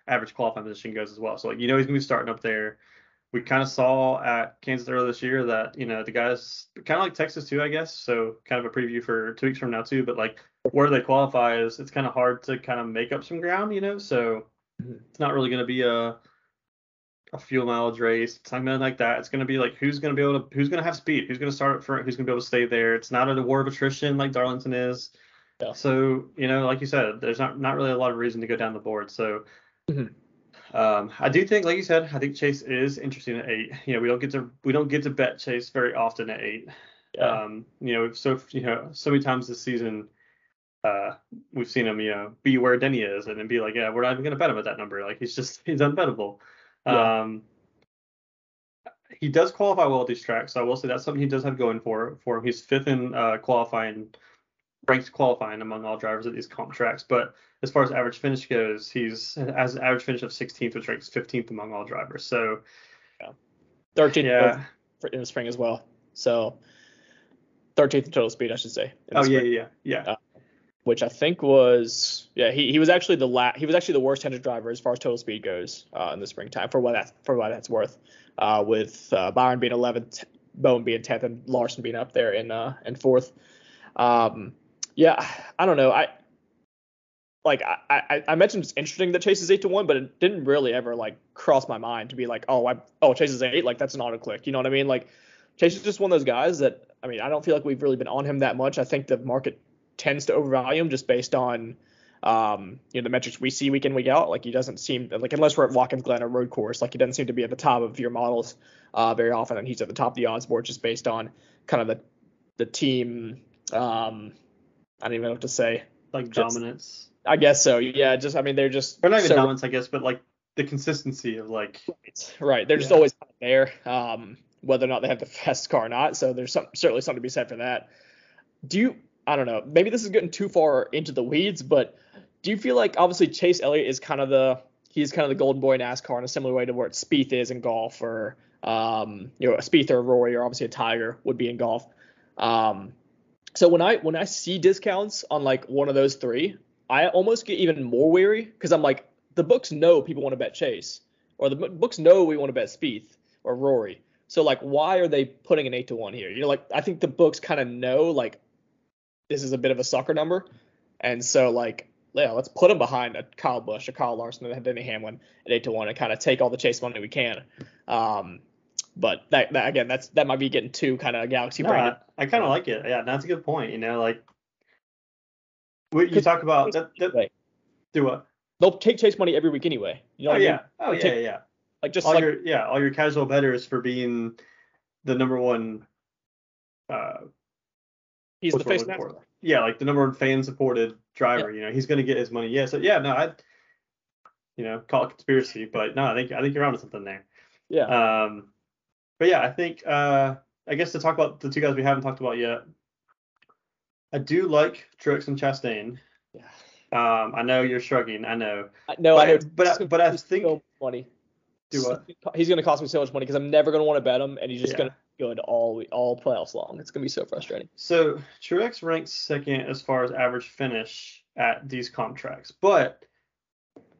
average qualifying position goes as well. So like you know he's going to be starting up there we kind of saw at Kansas earlier this year that you know the guys kind of like Texas too, I guess. So kind of a preview for two weeks from now too. But like where they qualify is it's kind of hard to kind of make up some ground, you know. So mm-hmm. it's not really going to be a a fuel mileage race, something like that. It's going to be like who's going to be able to who's going to have speed, who's going to start up front, who's going to be able to stay there. It's not a war of attrition like Darlington is. Yeah. So you know, like you said, there's not not really a lot of reason to go down the board. So. Mm-hmm um, I do think, like you said, I think Chase is interesting at eight. You know, we don't get to we don't get to bet Chase very often at eight. Yeah. Um, you know, so you know, so many times this season, uh, we've seen him, you know, be where Denny is, and then be like, yeah, we're not even gonna bet him at that number. Like he's just <laughs> he's unbettable. Yeah. Um, he does qualify well at these tracks, so I will say that's something he does have going for for him. He's fifth in uh, qualifying ranked qualifying among all drivers at these comp tracks. But as far as average finish goes, he's has an average finish of 16th, which ranks 15th among all drivers. So yeah, 13th yeah. in the spring as well. So 13th in total speed, I should say. Oh spring. yeah, yeah, yeah. Uh, which I think was yeah he, he was actually the la- he was actually the worst Hendrick driver as far as total speed goes uh, in the springtime for what that for what that's worth. Uh, with uh, Byron being 11th, Bowen being 10th, and Larson being up there in uh in fourth. Um, yeah, I don't know. I like I, I, I mentioned it's interesting that Chase is eight to one, but it didn't really ever like cross my mind to be like, oh, I oh Chase is eight, like that's an auto click. You know what I mean? Like Chase is just one of those guys that I mean I don't feel like we've really been on him that much. I think the market tends to overvalue him just based on um, you know, the metrics we see week in week out. Like he doesn't seem like unless we're at Watkins Glen or road course, like he doesn't seem to be at the top of your models uh, very often, and he's at the top of the odds board just based on kind of the the team. Um, I don't even know what to say. Like Just- dominance. I guess so. Yeah, just I mean they're just Or not even so- dominance, I guess, but like the consistency of like Right. They're just always there, um, whether or not they have the <laughs> fastest car or not. So there's some, certainly something to be said for that. Do you, I don't know, maybe this is getting too far into the weeds, but do you feel like obviously Chase Elliott is kind of the, he's kind of the golden boy in NASCAR in a similar way to where Spieth is in golf or, um, you know, a Spieth or a Rory or obviously a Tiger would be in golf. Um, so when I, when I see discounts on like one of those three, I almost get even more weary because I'm like, the books know people want to bet Chase or the books know we want to bet Spieth or Rory. So like, why are they putting an eight to one here? You know, like I think the books kind of know like this is a bit of a sucker number, and so like yeah, let's put them behind a Kyle Busch, a Kyle Larson, and a Denny Hamlin at eight to one, and kind of take all the chase money we can. Um, but that, that again, that's that might be getting too kind of galaxy No. I, I kind of like it. Yeah, that's a good point. You know, like we, you talk about that. that Right. do what? They'll take chase money every week anyway. You know Oh what I mean? yeah. Oh yeah, Take- yeah, yeah. Like just All like your yeah, all your casual betters for being the number one. Uh, he's the what's face for? Yeah, like the number one fan supported driver. You know, he's gonna get his money. Yeah. So yeah, no, I. You know, call it conspiracy, but no, I think I think you're onto something there. Yeah. Um, but yeah, I think uh, I guess to talk about the two guys we haven't talked about yet, I do like Truex and Chastain. yeah. Um, I know you're shrugging. I know. I- No, but, I know. But I, but I think so do what? He's going to cost me so much money because I'm never going to want to bet him, and he's just Yeah. going to be good all all playoffs long. It's going to be so frustrating. So Truex ranks second as far as average finish at these comp tracks, but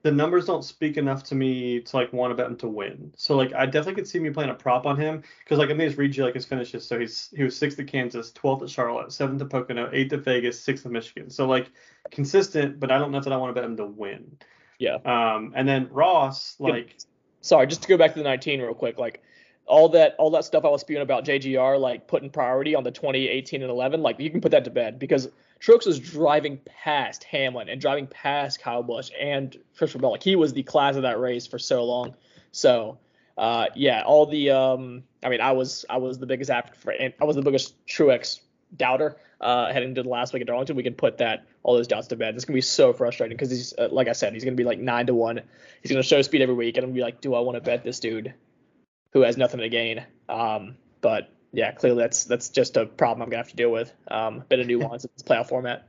the numbers don't speak enough to me to like want to bet him to win. So like I definitely could see me playing a prop on him because like I me just read you like his finishes. So he's he was sixth at Kansas, twelfth at Charlotte, seventh at Pocono, eighth at Vegas, sixth at Michigan. So like consistent, but I don't know that I want to bet him to win. Yeah. Um, and then Ross like Sorry, just to go back to the 19 real quick, like all that all that stuff I was spewing about JGR, like putting priority on the 2018 and 11, like you can put that to bed because Truex was driving past Hamlin and driving past Kyle Busch and Christopher Bell. Like he was the class of that race for so long. So uh, yeah, all the um, I mean, I was I was the biggest and I was the biggest Truex doubter uh, heading into the last week at Darlington. We can put that all those doubts to bed. It's gonna be so frustrating because he's uh, like I said, he's gonna be like nine to one. He's gonna show speed every week, and I'm gonna be like, do I want to bet this dude who has nothing to gain? Um, but yeah, clearly that's that's just a problem I'm gonna have to deal with. Um, bit of nuance in this playoff format.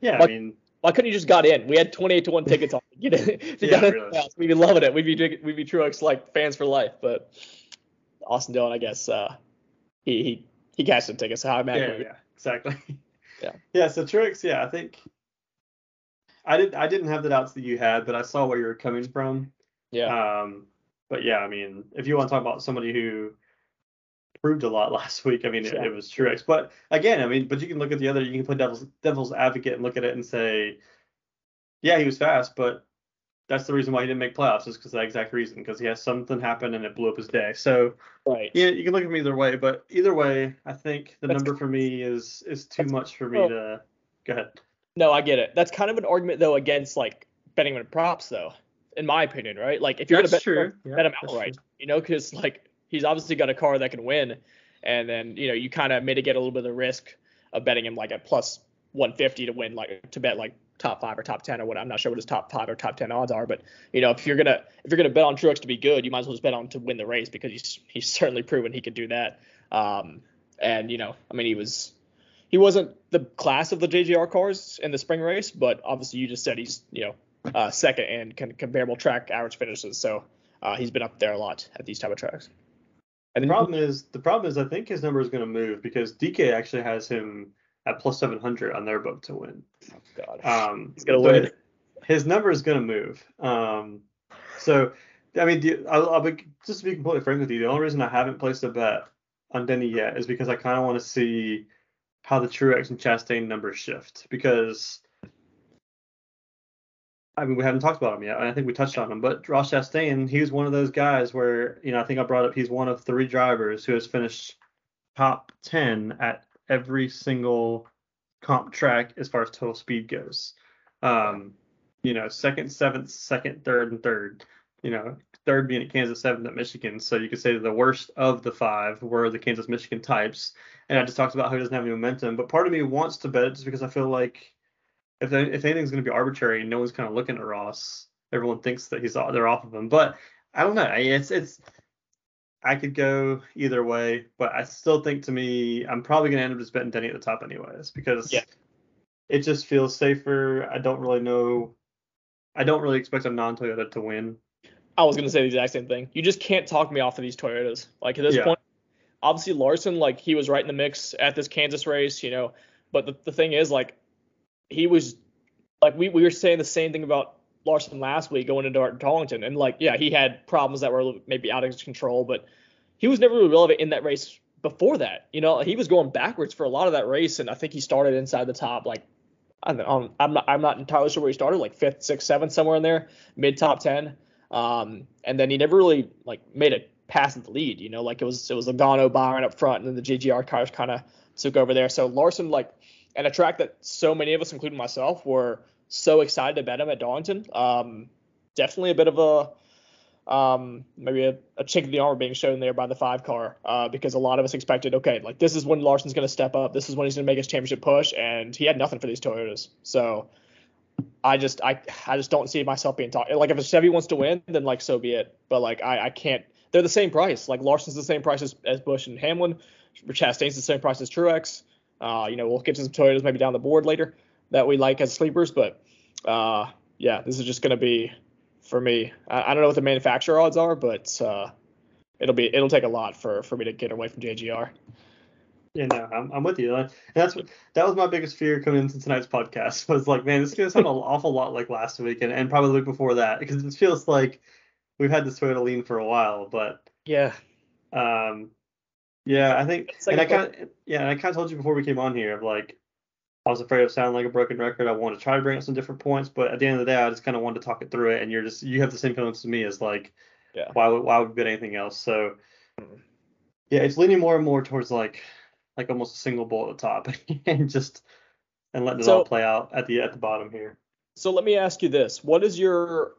yeah, I mean Why couldn't you just got in? We had 28 to one tickets on. You know, if Yeah, really. we'd be loving it. We'd be we'd be Truex like fans for life. But Austin Dillon, I guess, uh, he he he cashed some tickets. So how mad yeah, yeah, exactly. Yeah. <laughs> Yeah. So Truex, yeah, I think I didn't I didn't have the doubts that you had, but I saw where you were coming from. Yeah. Um, but yeah, I mean, if you want to talk about somebody who proved a lot <laughs> last week, I mean, it, it was Truex. But again, I mean, but you can look at the other, you can play devil's devil's advocate and look at it and say, yeah, he was fast, but that's the reason why he didn't make playoffs is because that exact reason, because he has something happen and it blew up his day. So right. yeah, you can look at me either way, but either way, I think the That's- number for me is is too much for me oh. to. Go ahead. No, I get it. That's kind of an argument though against like betting on props though, in my opinion, right? Like if you're gonna bet, Yeah, bet him that's outright, true. you know, because like he's obviously got a car that can win, and then you know you kind of mitigate a little bit of the risk of betting him like at plus 150 to win, like to bet like top five or top ten or what. I'm not sure what his top five or top ten odds are, but you know if you're gonna if you're gonna bet on Truex to be good, you might as well just bet on to win the race because he's he's certainly proven he could do that. Um, and you know, I mean he was he wasn't the class of the JGR cars in the spring race, but obviously you just said he's you know uh, second and can comparable track average finishes, so uh, he's been up there a lot at these type of tracks. And The problem is the problem is I think his number is going to move because DK actually has him at plus 700 on their book to win. Oh God, Um, he's gonna win. his- His number is going to move. Um, so I mean, the, I'll, I'll be just to be completely frank with you, the only reason I haven't placed a bet on Denny yet is because I kind of want to see how the Truex and Chastain numbers shift because. I mean, we haven't talked about him yet, I think we touched on him. But Ross Chastain, he was one of those guys where, you know, I think I brought up he's one of three drivers who has finished top 10 at every single comp track as far as total speed goes. Um, you know, second, seventh, second, third, and third. You know, third being at Kansas, seventh at Michigan. So you could say the worst of the five were the Kansas Michigan types. And I just talked about how he doesn't have any momentum. But part of me wants to bet it just because I feel like if if anything's going to be arbitrary, no one's kind of looking at Ross. Everyone thinks that he's they're off of him. But I don't know. It's it's I could go either way, but I still think to me I'm probably gonna end up just betting Denny at the top anyways because yeah. it just feels safer. I don't really know. I don't really expect a non-Toyota to win. I was gonna say the exact same thing. You just can't talk me off of these Toyotas. Like at this Yeah. point, obviously Larson, like he was right in the mix at this Kansas race, you know. But the, the thing is, like, he was like we, we were saying the same thing about Larson last week going into Darlington, and like, yeah, he had problems that were maybe out of his control, but he was never really relevant in that race before that. You know, he was going backwards for a lot of that race, and I think he started inside the top like. I don't know, I'm not I'm not entirely sure where he started, like fifth, sixth, seventh, somewhere in there, mid top ten. Um, and then he never really like made a pass at the lead, you know, like it was it was Logano, Byron up front, and then the JGR cars kind of took over there. So Larson, like, and a track that so many of us, including myself, were so excited to bet him at Darlington. Um, definitely a bit of a um, maybe a, a chink in the armor being shown there by the five car uh, because a lot of us expected, okay, like this is when Larson's going to step up. This is when he's going to make his championship push, and he had nothing for these Toyotas. So I just I I just don't see myself being talked. Like if a Chevy wants to win, then like so be it. But like I I can't. They're the same price. Like Larson's the same price as, as Busch and Hamlin. Chastain's the same price as Truex. Uh, you know we'll get to some Toyotas maybe down the board later that we like as sleepers, but uh, yeah, this is just going to be for me. I, I don't know what the manufacturer odds are, but uh, it'll be it'll take a lot for for me to get away from JGR. Yeah, no, I'm, I'm with you. And that's what that was my biggest fear coming into tonight's podcast <laughs> was like, man, this is gonna sound an awful lot like last week and, and probably the week before that because it feels like we've had this Toyota lean for a while. But Yeah, um, yeah, I think, like and I kind of, yeah, and I kind of told you before we came on here of like, I was afraid of sounding like a broken record. I wanted to try to bring up some different points, but at the end of the day, I just kind of wanted to talk it through it. And you're just, you have the same feelings as me as like, Yeah. why would, why would we bet anything else? So, Mhm. yeah, it's leaning more and more towards like, like almost a single bull at the top, <laughs> and just and letting it So- all play out at the at the bottom here. So let me ask you this: What is your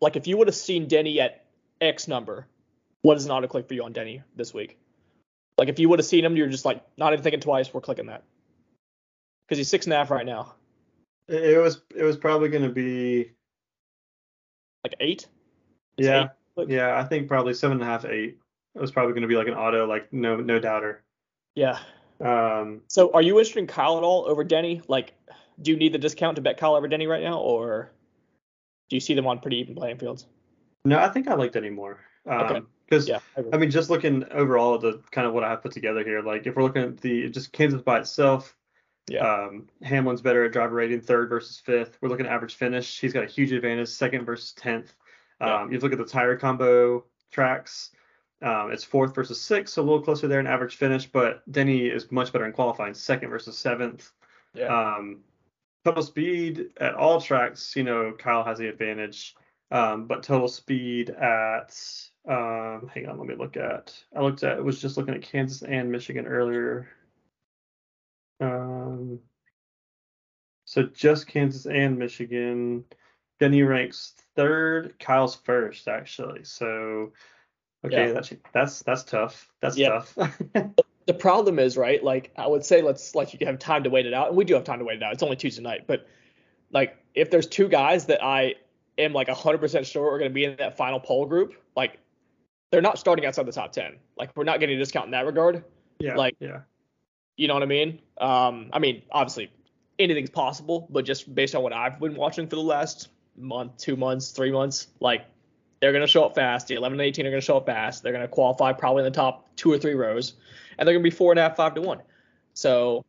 like? If you would have seen Denny at X number, what is an auto click for you on Denny this week? Like if you would have seen him, you're just like not even thinking twice. We're clicking that because he's six and a half right now, It, was it was probably going to be like eight. Is yeah eight yeah I think probably seven and a half eight. It was probably going to be like an auto like no no doubter. Yeah. Um, So are you interested in Kyle at all over Denny? Like, do you need the discount to bet Kyle over Denny right now, or do you see them on pretty even playing fields? no, I think I liked Denny more. Okay. Because Yeah. I. I mean, just looking overall at the kind of what I have put together here, like if we're looking at the just Kansas by itself, Yeah. um, Hamlin's better at driver rating, third versus fifth. We're looking at average finish. He's got a huge advantage, second versus tenth. Um, Yeah. You look at the tire combo tracks, um, it's fourth versus sixth, so a little closer there in average finish. But Denny is much better in qualifying, second versus seventh. yeah. Um, total speed at all tracks, you know, Kyle has the advantage. Um, but total speed at um, hang on, let me look at. I looked at was just looking at Kansas and Michigan earlier. Um, so just Kansas and Michigan. Denny ranks third, Kyle's first actually. So okay, Yeah. that's that's that's tough. That's Yeah. tough. <laughs> the problem is right like i would say let's like you have time to wait it out and we do have time to wait it out it's only tuesday night but like if there's two guys that i am like 100% sure are going to be in that final pole group like they're not starting outside the top 10 like we're not getting a discount in that regard. Yeah. Like- yeah. you know what i mean? Um i mean obviously anything's possible but just based on what i've been watching for the last month two months three months like they're going to show up fast. The 11 and 18 are going to show up fast. They're going to qualify probably in the top two or three rows and they're going to be four and a half five to one. So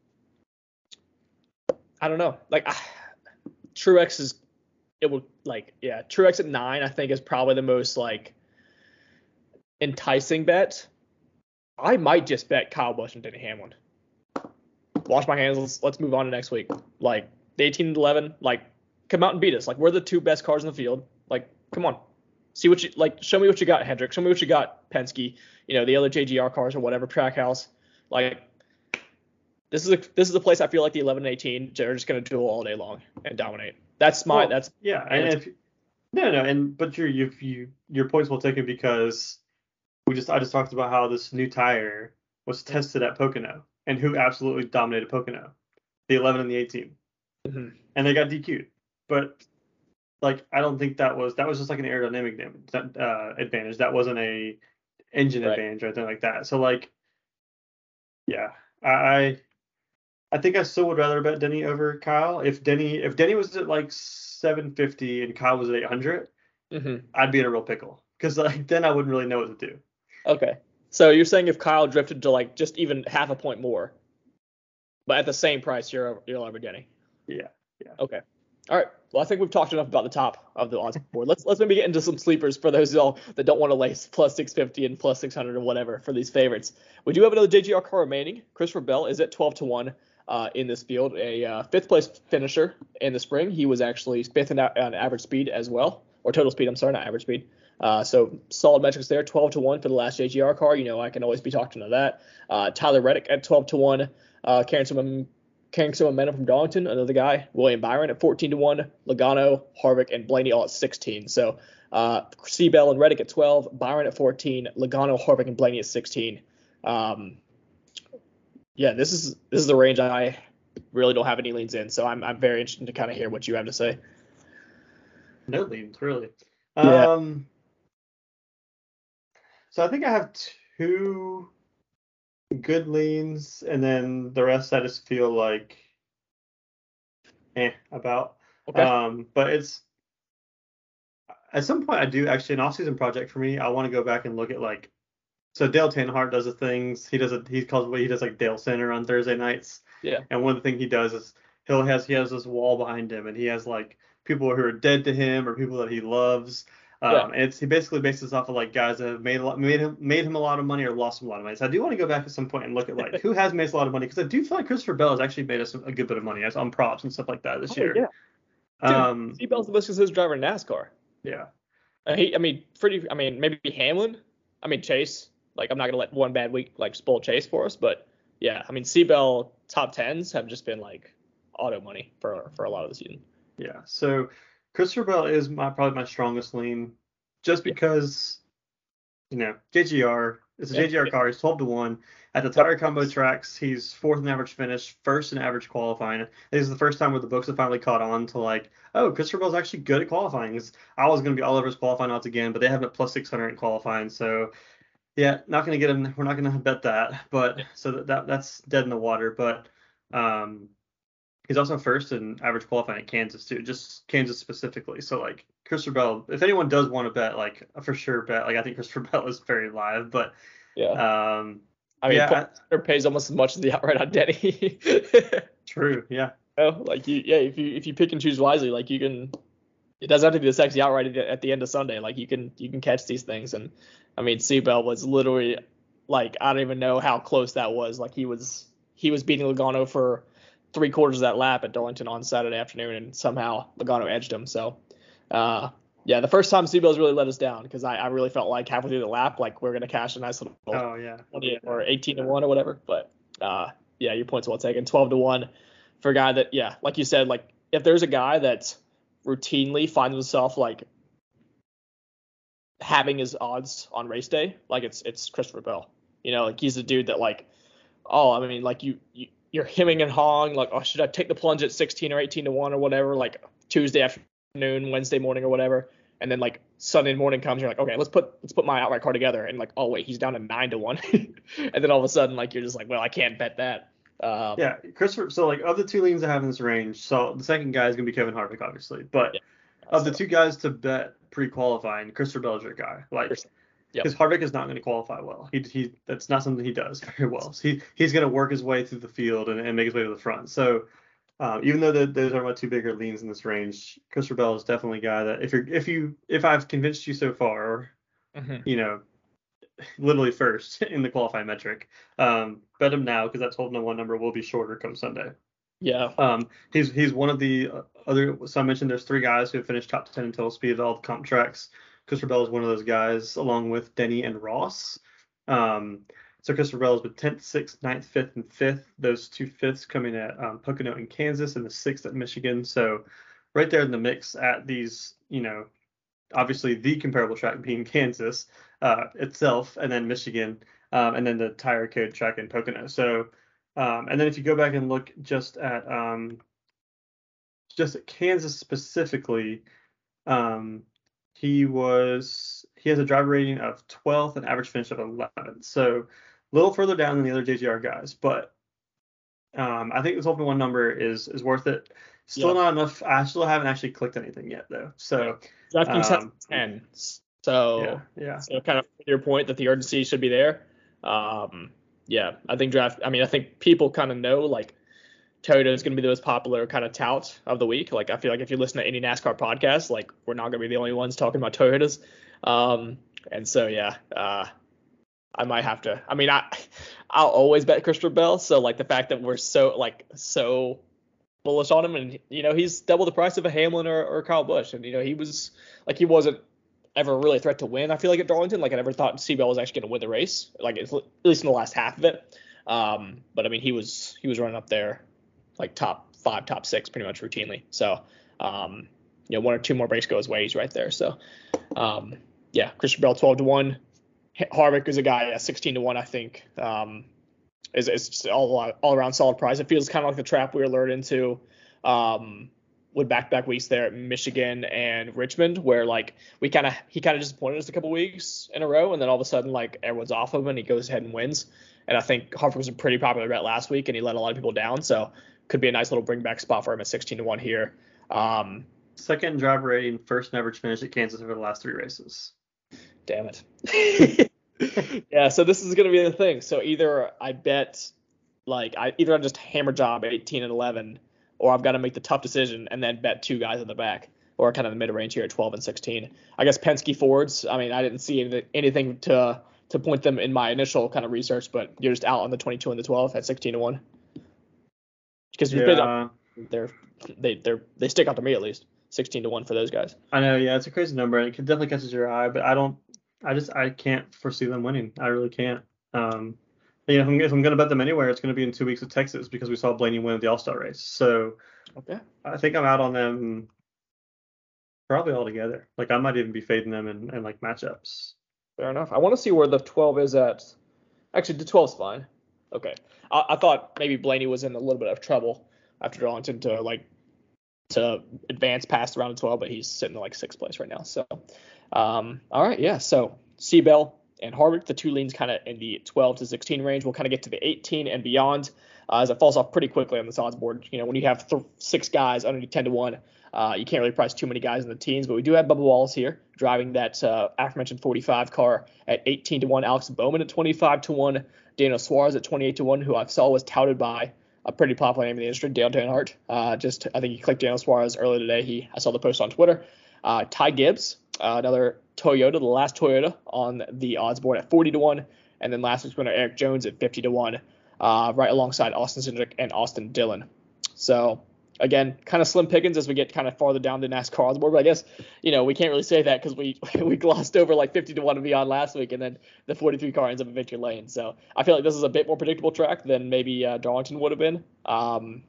i don't know. Like truex is it would like yeah truex at nine i think is probably the most like enticing bet i might just bet kyle busch and denny hamlin wash my hands. Let's let's move on to next week. Like the 18 and 11, like come out and beat us. Like we're the two best cars in the field. Like come on, see what you like. Show me what you got, Hendrick. Show me what you got, Penske. You know the other JGR cars or whatever Trackhouse. Like this is a this is a place I feel like the 11 and 18 are just gonna duel all day long and dominate. That's my Well, that's Yeah, and if no, no, and but your you you your point's well taken because we just I just talked about how this new tire was tested at Pocono and who absolutely dominated Pocono, the 11 and the 18, Mhm. and they got DQ'd. But like I don't think that was that was just like an aerodynamic damage, uh, advantage. That wasn't a engine Right. advantage or anything like that. So like, yeah, I I think I still would rather bet Denny over Kyle. If Denny if Denny was at like 750 and Kyle was at 800, Mhm. I'd be in a real pickle because like then I wouldn't really know what to do. Okay. So you're saying if Kyle drifted to like just even half a point more, but at the same price, you're you're Denny. Yeah, yeah. Okay. All right. Well, I think we've talked enough about the top of the odds board. Let's let's maybe get into some sleepers for those y'all that don't want to lace plus 650 and plus 600 or whatever for these favorites. We do have another JGR car remaining. Christopher Bell is at 12 to one uh, in this field, a uh, fifth place finisher in the spring. He was actually fifth in a- on average speed as well, or total speed. I'm sorry, not average speed. Uh, so solid metrics there, 12 to one for the last JGR car. You know, I can always be talking to that. Uh, Tyler Reddick at 12 to one, uh, carrying some carrying some momentum from Darlington. Another guy, William Byron at 14 to one, Logano, Harvick, and Blaney all at 16. So uh, C-Bell and Reddick at 12, Byron at 14, Logano, Harvick, and Blaney at 16. Um, yeah, this is this is the range I really don't have any leans in. So I'm I'm very interested to kind of hear what you have to say. No leans really. Yeah. So I think I have two good leans, and then the rest I just feel like eh about. Okay. Um, but it's at some point I do actually an off-season project for me. I want to go back and look at like so Dale Earnhardt does the things he does. A, he calls what he does like Dale Center on Thursday nights. Yeah. And one of the things he does is he'll has he has this wall behind him, and he has like people who are dead to him or people that he loves. Um, Yeah. and it's he basically bases off of like guys that have made a lot, made him made him a lot of money or lost him a lot of money. So I do want to go back at some point and look at like <laughs> who has made a lot of money because I do feel like Christopher Bell has actually made us a good bit of money as on props and stuff like that this Oh, year. yeah. Dude, Um, C-Bell's the most consistent driver in NASCAR. yeah. Uh, he, I mean, pretty. I mean, maybe Hamlin. I mean, Chase. Like, I'm not gonna let one bad week like spoil Chase for us, but yeah, I mean, C-Bell top tens have just been like auto money for for a lot of the season. Yeah. So Christopher Bell is my probably my strongest lean, just Yeah. because you know JGR. It's a Yeah. JGR car. He's 12 to one at the tire combo tracks. He's fourth in average finish, first in average qualifying. This is the first time where the books have finally caught on to like, oh, Christopher Bell's actually good at qualifying. I was going to be all over his qualifying odds again, but they have it plus 600 in qualifying. So yeah, not going to get him. We're not going to bet that. But so that, that that's dead in the water. But um, He's also first in average qualifying at Kansas too, just Kansas specifically. So like Christopher Bell, if anyone does want to bet, like a for sure bet, like I think Christopher <laughs> Bell is very live. But Yeah. um, I mean, yeah, Paul pays almost as much as the outright on Denny. <laughs> true, yeah, Oh, like you, yeah. If you if you pick and choose wisely, like you can. It doesn't have to be the sexy outright at the- at the end of Sunday. Like you can you can catch these things, and I mean, C-Bell was literally like I don't even know how close that was. Like he was he was beating Logano for three quarters of that lap at Darlington on Saturday afternoon, and somehow Logano edged him. So, uh, yeah, the first time C-Bell's really let us down because I, I really felt like halfway through the lap, like we are gonna cash a nice little oh yeah, 20 or 18 to 1 or whatever. But uh, yeah, your point's well taken. 12 to 1 for a guy that, yeah, like you said, like if there's a guy that routinely finds himself like having his odds on race day, like it's it's Christopher Bell. You know, like he's a dude that like, oh, I mean, like you, you you're hemming and hawing, like, oh, should I take the plunge at 16 or 18 to 1 or whatever, like Tuesday afternoon, Wednesday morning or whatever. And then like Sunday morning comes, you're like, okay, let's put let's put my outright card together, and like, oh wait, he's down to nine to one, <laughs> and then all of a sudden, like, you're just like, well, I can't bet that. Um, yeah. Christopher. So like of the two leans I have in this range, so the second guy is gonna be Kevin Harvick, obviously. But Yeah. of the two guys to bet pre-qualifying, Christopher Bell is your guy. Like. Percent. Yep. Because Harvick is not going to qualify well. He, he that's not something he does <laughs> very well. So he he's going to work his way through the field and, and make his way to the front. So um, even though the, those are my two bigger leans in this range, Christopher Bell is definitely a guy that if you're if you if I've convinced you so far, mhm. you know, literally first <laughs> in the qualifying metric, um, bet him now because that 12 to one number will be shorter come Sunday. Yeah. Um, he's he's one of the uh, other. So I mentioned there's three guys who have finished top 10 in total speed at all the comp tracks. Christopher Bell is one of those guys, along with Denny and Ross. Um, so Christopher Bell is with 10th, 6th, 9th, 5th, and 5th. Those two fifths coming at um, Pocono in Kansas and the 6th at Michigan. So right there in the mix at these, you know, obviously the comparable track being Kansas uh, itself, and then Michigan, um, and then the tire code track in Pocono. So, um, and then if you go back and look just at um, just at Kansas specifically, um, he was he has a driver rating of 12th and average finish of 11. So a little further down than the other JGR guys, but um, I think this open one number is is worth it. Still yeah. not enough. I still haven't actually clicked anything yet though. So DraftKings um, has 10. So yeah, yeah. So kind of your point that the urgency should be there. Um, yeah, I think draft. I mean, I think people kind of know like Toyota is going to be the most popular kind of tout of the week. Like I feel like if you listen to any NASCAR podcast, like we're not going to be the only ones talking about Toyotas. Um, and so yeah, uh, I might have to. I mean, I I'll always bet Christopher Bell. So like the fact that we're so like so bullish on him, and you know he's double the price of a Hamlin or, or Kyle Busch, and you know he was like he wasn't ever really a threat to win. I feel like at Darlington, like I never thought C-Bell was actually going to win the race, like at least in the last half of it. Um, but I mean he was he was running up there like top five, top six pretty much routinely. So um, you know one or two more breaks go his way, he's right there. So um, yeah, Christopher Bell 12 to one. Harvick is a guy at 16 to one, I think. Um, is just all all around solid price. It feels kind of like the trap we were lured into um, with back to back weeks there at Michigan and Richmond, where like we kind of he kind of disappointed us a couple weeks in a row, and then all of a sudden like everyone's off of him and he goes ahead and wins. And I think Harvick was a pretty popular bet last week, and he let a lot of people down, so could be a nice little bring back spot for him at 16 to one here. Um, Second driver rating, first average finish at Kansas over the last three races. Damn it. <laughs> yeah, so this is gonna be the thing. So either I bet like I either I just hammer job 18 and 11, or I've got to make the tough decision and then bet two guys in the back, or kind of the mid range here at 12 and 16. I guess Penske Fords. I mean, I didn't see anything, anything to to point them in my initial kind of research, but you're just out on the 22 and the 12 at 16 to one. Because yeah. they're they they're they stick out to me at least. 16 to 1 for those guys. I know, yeah, it's a crazy number and it can definitely catches your eye, but I don't I just I can't foresee them winning. I really can't. Um, you know, if I'm, if I'm going to bet them anywhere, it's going to be in two weeks at Texas because we saw Blaney win the All Star race. So okay, I think I'm out on them probably altogether. Like I might even be fading them in, in like matchups. Fair enough. I want to see where the 12 is at. Actually, the 12's fine. Okay. I, I thought maybe Blaney was in a little bit of trouble after Darlington to like to advance past the round of 12, but he's sitting in like sixth place right now. So um, all right, yeah. So C-Bell and Harvick, the two leans kind of in the 12 to 16 range. We'll kind of get to the 18 and beyond uh, as it falls off pretty quickly on the odds board. You know, when you have th- six guys underneath 10 to 1, uh, you can't really price too many guys in the teens, but we do have Bubba Wallace here driving that uh, aforementioned 45 car at 18 to 1. Alex Bowman at 25 to 1. Daniel Suarez at 28 to 1, who I saw was touted by a pretty popular name in the industry, Dale Earnhardt. Uh, just I think he clicked Daniel Suarez earlier today. He I saw the post on Twitter. Uh, Ty Gibbs uh, another Toyota, the last Toyota on the odds board at 40 to 1. And then last week's winner, Eric Jones, at 50 to 1, uh, right alongside Austin Cindric and Austin Dillon. So, again, kind of slim pickings as we get kind of farther down the NASCAR odds board. But I guess, you know, we can't really say that because we <laughs> we glossed over like 50 to 1 and beyond last week, and then the 43 car ends up in victory lane. So I feel like this is a bit more predictable track than maybe uh, Darlington would have been. Um,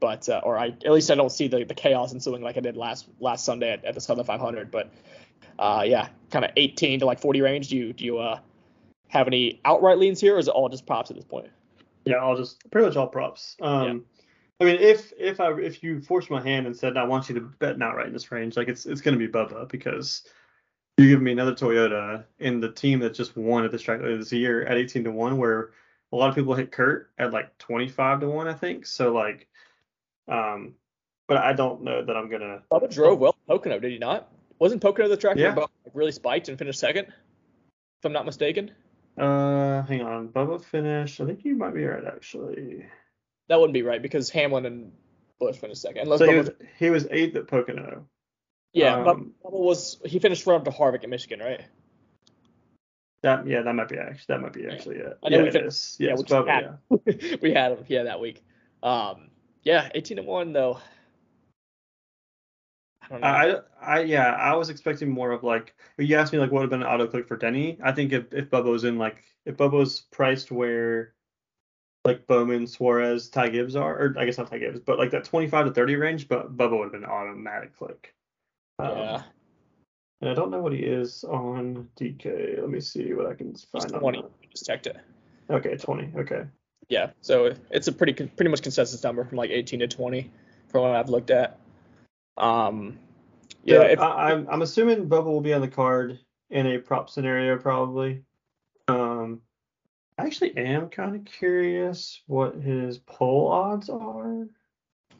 but uh, or I at least I don't see the, the chaos ensuing like I did last last Sunday at, at the Southern 500. But uh, yeah, kind of 18 to like 40 range. Do you do you uh, have any outright leans here, or is it all just props at this point? Yeah, I'll just pretty much all props. Um, yeah. I mean, if if I if you forced my hand and said I want you to bet not right in this range, like it's it's going to be Bubba because you give me another Toyota in the team that just won at this track this year at 18 to one, where a lot of people hit Kurt at like 25 to one, I think. So like, um, but I don't know that I'm gonna. Bubba drove well Pocono, did he not? Wasn't Pocono the track yeah. where Bubba really spiked and finished second? If I'm not mistaken. Uh, hang on. Bubba finished. I think you might be right actually. That wouldn't be right because Hamlin and Busch finished second. Unless so he, was, he was eighth at Pocono. Yeah, um, Bubba was he finished front to Harvick at Michigan, right? That yeah, that might be actually that might be actually yeah. it. I know yeah, we finished, Yeah, Bubba, had, yeah. <laughs> we had him yeah that week. Um, yeah, 18 to one though. I I, I yeah, I was expecting more of like you asked me like what would have been an auto click for Denny. I think if if Bubba was in like if Bubba was priced where like Bowman, Suarez, Ty Gibbs are, or I guess not Ty Gibbs, but like that 25 to 30 range, but Bubba would have been automatic click. Um, yeah. And I don't know what he is on DK. Let me see what I can find on 20. that. Just checked it. Okay, 20. Okay. Yeah. So it's a pretty pretty much consensus number from like 18 to 20 from what I've looked at. Um. Yeah. Yeah, if, I, I'm I'm assuming Bubba will be on the card in a prop scenario probably. I actually am kind of curious what his pull odds are.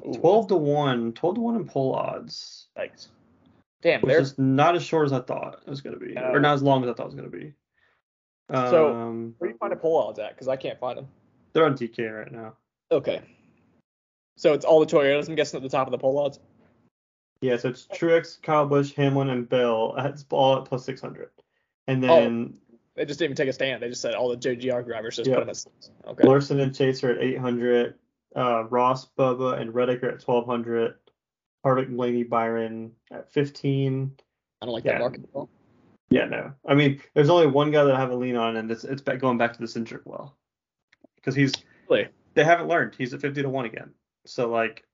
ooh, 12 to 1, 12 to 1 in pull odds, Thanks. Damn. which They're is not as short as I thought it was going to be, No. or not as long as I thought it was going to be. So- Um, where do you find a pull odds at? Because I can't find them. they're on DK right now. Okay. So it's all the Toyotas. I'm guessing at the top of the pole odds. Yeah, so it's Truex, Kyle Busch, Hamlin, and Bell. It's all at plus 600. And Oh. then They just didn't even take a stand. They just said all the JGR drivers just Yeah. put them as. Okay. Larson and Chase are at 800. Uh, Ross, Bubba, and Reddick are at 1200. Harvick, Blaney, Byron at 15. I don't like Yeah. that market at all. Yeah, no. I mean, there's only one guy that I have a lean on, and it's it's going back to the Cindric well, because he's Really? they haven't learned. He's at 50 to one again. So like,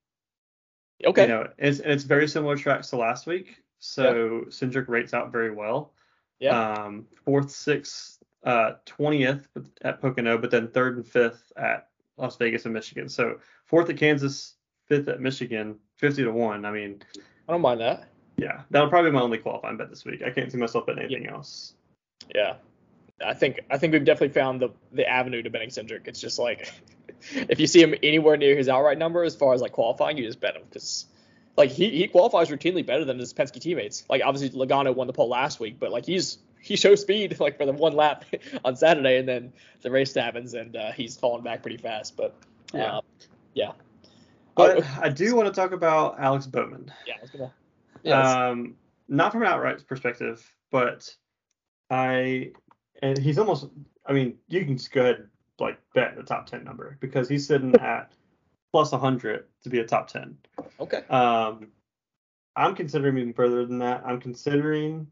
Okay. you know, it's and it's very similar tracks to last week. So Cindric rates out very well. Yeah. Um, fourth, sixth, uh, twentieth at Pocono, but then third and fifth at Las Vegas and Michigan. So fourth at Kansas, fifth at Michigan, fifty to one. I mean, I don't mind that. yeah, that'll probably be my only qualifying bet this week. I can't see myself betting anything else. Yeah. I think I think we've definitely found the the avenue to betting Cindric. It's just like <laughs> if you see him anywhere near his outright number as far as like qualifying, you just bet him because like he, he qualifies routinely better than his Penske teammates. Like obviously Logano won the pole last week, but like he's he shows speed <laughs> like for the one lap <laughs> on Saturday, and then the race happens and uh, he's falling back pretty fast. But Yeah. uh, yeah, But Oh, I do want to talk about Alex Bowman. yeah, I was gonna. Yeah, Um, not from an outright perspective, but I and he's almost. I mean, you can just go ahead and, like bet the top ten number because he's sitting <laughs> at plus 100 to be a top 10. okay. Um, I'm considering even further than that. I'm considering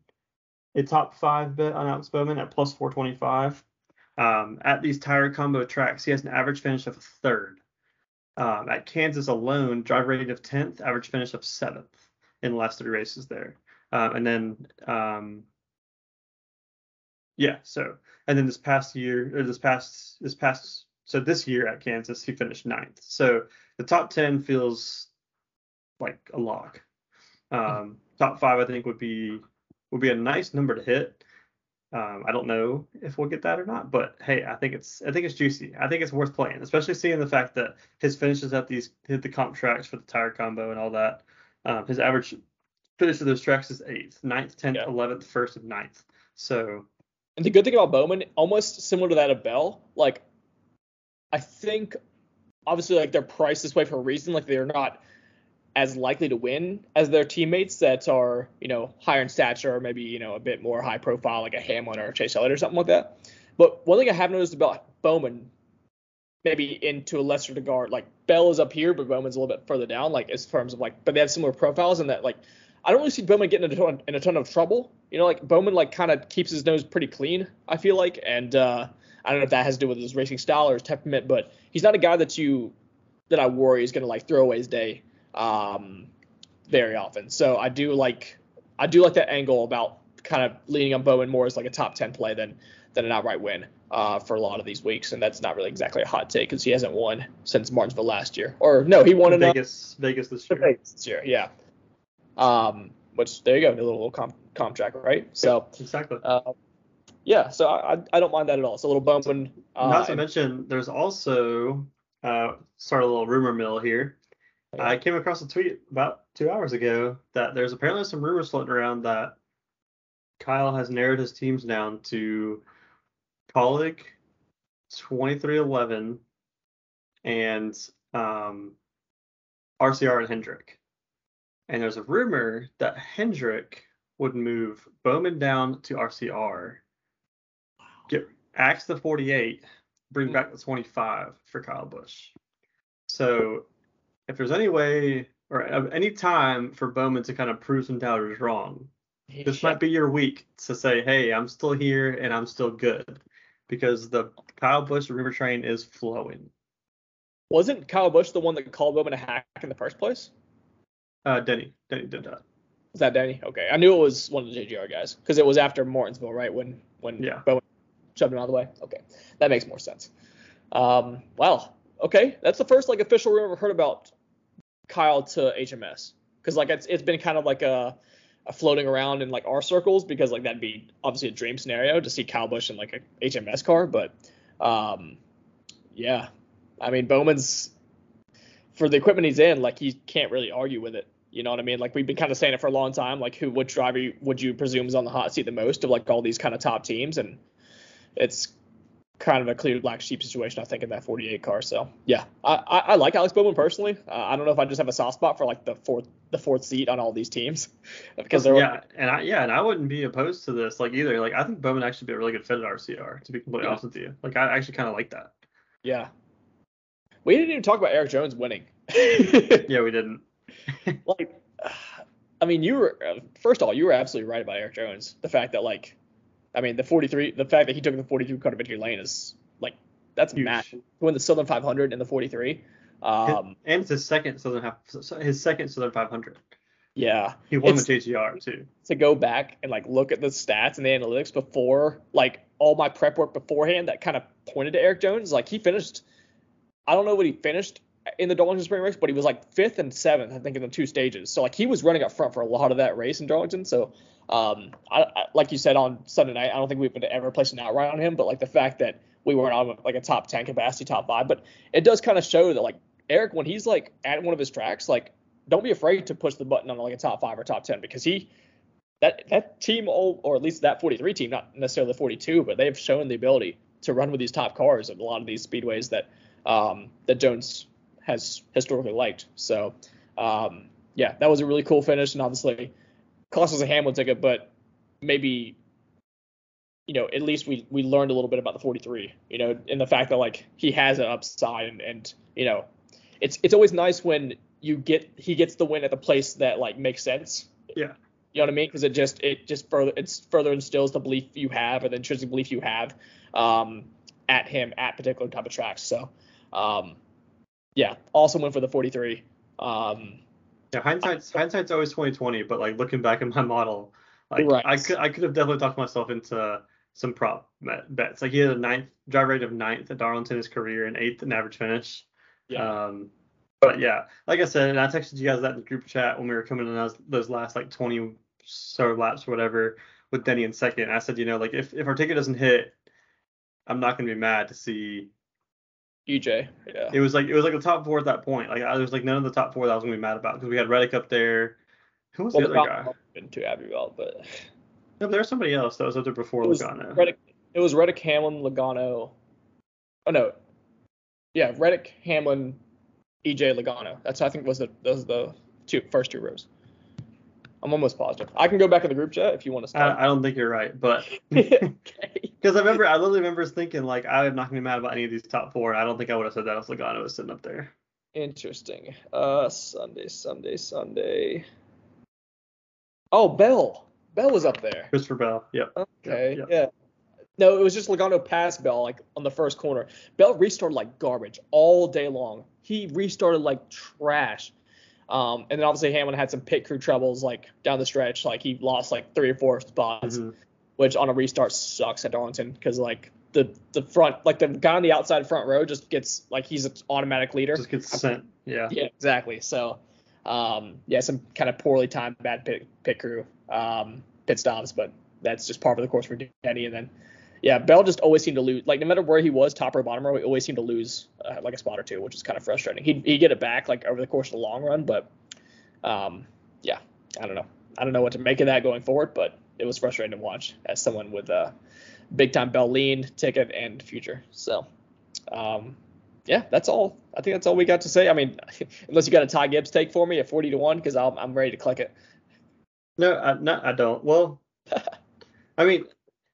a top five bet on Alex Bowman at plus 425. Um, at these tire combo tracks, he has an average finish of third. Um, at Kansas alone, drive rating of 10th, average finish of seventh in the last three races there. Um, and then, um, yeah, so, and then this past year, or this past, this past, so this year at Kansas, he finished ninth. So the top 10 feels like a lock. Um, top five, I think, would be would be a nice number to hit. Um, I don't know if we'll get that or not, but hey, I think it's I think it's juicy. I think it's worth playing, especially seeing the fact that his finishes at these hit the comp tracks for the tire combo and all that. Um, his average finish of those tracks is eighth, ninth, tenth, Yeah. eleventh, first, and ninth. So And the good thing about Bowman, almost similar to that of Bell, like I think obviously like they're priced this way for a reason. Like they're not as likely to win as their teammates that are, you know, higher in stature or maybe, you know, a bit more high profile like a Hamlin or a Chase Elliott or something like that. But one thing I have noticed about Bowman, maybe into a lesser regard, like Bell is up here, but Bowman's a little bit further down, like as terms of like, but they have similar profiles and that like I don't really see Bowman getting in a ton, in a ton of trouble. You know, like Bowman like kind of keeps his nose pretty clean. I feel like, and uh, I don't know if that has to do with his racing style or his temperament, but he's not a guy that you that I worry is going to like throw away his day um, very often. So I do like I do like that angle about kind of leaning on Bowman more as like a top ten play than than an outright win uh, for a lot of these weeks, and that's not really exactly a hot take because he hasn't won since Martinsville last year, or no, he won in Vegas, Vegas this year. Vegas this year, yeah. Um, which there you go, a little, little comp, comp track, right? So, Exactly. uh, yeah, so I, I- don't mind that at all. It's a little Bowman. Uh, Not to mention, there's also uh, start a little rumor mill here. I came across a tweet about two hours ago that there's apparently some rumors floating around that Kyle has narrowed his teams down to Kaulig, 23XI, and um, RCR and Hendrick. And there's a rumor that Hendrick would move Bowman down to RCR, get axe the 48, bring Hmm. back the 25 for Kyle Busch. So if there's any way or any time for Bowman to kind of prove some doubters wrong, this might be your week to say, hey, I'm still here and I'm still good. Because the Kyle Busch rumor train is flowing. Wasn't Kyle Busch the one that called Bowman a hack in the first place? Uh, Denny. Denny did that. Was that Danny? Okay, I knew it was one of the JGR guys because it was after Martinsville, right? When when Yeah. Bowman shoved him out of the way. Okay, that makes more sense. Um, wow. Okay, that's the first like official rumor I've heard about Kyle to HMS because like it's it's been kind of like a, a floating around in like our circles because like that'd be obviously a dream scenario to see Kyle Busch in like a HMS car, but um, yeah, I mean Bowman's for the equipment he's in, like he can't really argue with it. You know what I mean? Like we've been kind of saying it for a long time. Like who, which driver would you presume is on the hot seat the most of like all these kind of top teams? And it's kind of a clear black sheep situation, I think, in that 48 car. So yeah, I, I, I like Alex Bowman personally. Uh, I don't know if I just have a soft spot for like the fourth the fourth seat on all these teams <laughs> because they're yeah, and I yeah, and I wouldn't be opposed to this like either. Like I think Bowman actually be a really good fit at RCR. To be completely Yeah. honest with you, like I actually kind of like that. yeah. We didn't even talk about Eric Jones winning. <laughs> Yeah, we didn't. like I mean, you were uh, first of all, you were absolutely right about Eric Jones. The fact that like, I mean, the 43, the fact that he took the 43 cut of victory lane is like that's Huge. massive. To win the Southern 500 and the 43, um, and it's his second Southern half, his second Southern 500. yeah, He won It's- the JGR too. to go back and like look at the stats and the analytics before like all my prep work beforehand that kind of pointed to Eric Jones. Like he finished, I don't know what he finished in the Darlington Spring race, but he was like fifth and seventh, I think, in the two stages. So like he was running up front for a lot of that race in Darlington. So um, I, I, like you said on Sunday night, I don't think we would ever place an outright on him, but like the fact that we weren't on like a top 10 capacity, top five, but it does kind of show that like Eric, when he's like at one of his tracks, like don't be afraid to push the button on like a top five or top 10 because he that that team all or at least that 43 team not necessarily the 42 but they've shown the ability to run with these top cars at a lot of these speedways that um, that Jones has historically liked so um, yeah that was a really cool finish and obviously cost us a Hamlin ticket but maybe you know at least we we learned a little bit about the 43 you know in the fact that like he has an upside and, and you know it's it's always nice when you get he gets the win at the place that like makes sense Yeah. you know what I mean? Because it just it just further it's further instills the belief you have or the intrinsic belief you have um, at him at particular type of tracks. So um, yeah, also went for the 43. Um, Yeah, hindsight's hindsight's always 2020, but like looking back at my model, like Right. I could I could have definitely talked myself into some prop bets. Like he had a ninth drive rate of ninth at Darlington his career and eighth in average finish. yeah, Um, but yeah, like I said, and I texted you guys that in the group chat when we were coming in those, those last like 20 so laps or whatever with Denny in second. I said, you know, like if if our ticket doesn't hit, I'm not gonna be mad to see. EJ. Yeah. It was like it was like the top four at that point. Like I there was like none of the top four that I was gonna be mad about because we had Reddick up there. Who was Well, the other guy? Been to Abbeville, but No, there was somebody else that was up there before it was Logano. Reddick. It was Reddick, Hamlin, Logano. Oh no, yeah, Reddick, Hamlin, EJ, Logano. That's I think was the those the two first two rows. I'm almost positive. I can go back in the group chat if you want to start. I, I don't think you're right, but <laughs> <laughs> okay. because I remember I literally remember thinking like I'm not gonna be mad about any of these top four. I don't think I would have said that if Logano was sitting up there. Interesting. Uh, Sunday, Sunday, Sunday. Oh, Bell. Bell was up there. Christopher Bell. Yep. Okay. Yep, Yeah. No, it was just Logano past Bell, like on the first corner. Bell restarted like garbage all day long. He restarted like trash. Um, and then obviously Hamlin had some pit crew troubles like down the stretch. Like he lost like three or four spots, Mhm. which on a restart sucks at Darlington because like the the front, like the guy on the outside front row just gets like he's an automatic leader. Just gets sent. Yeah. Yeah, exactly. So, um, yeah, some kind of poorly timed bad pit, pit crew, um, pit stops, but that's just part of the course for Denny. And then, yeah, Bell just always seemed to lose. Like no matter where he was, top or bottom row, he always seemed to lose uh, like a spot or two, which is kind of frustrating. He'd, he'd get it back like over the course of the long run, but, um, yeah, I don't know. I don't know what to make of that going forward, but it was frustrating to watch as someone with a big time Bell lean ticket and future. So, um, yeah, that's all. I think that's all we got to say. I mean, <laughs> unless you got a Ty Gibbs take for me at 40 to 1, because I'm, I'm ready to click it. No, I, no, I don't. Well, <laughs> I mean,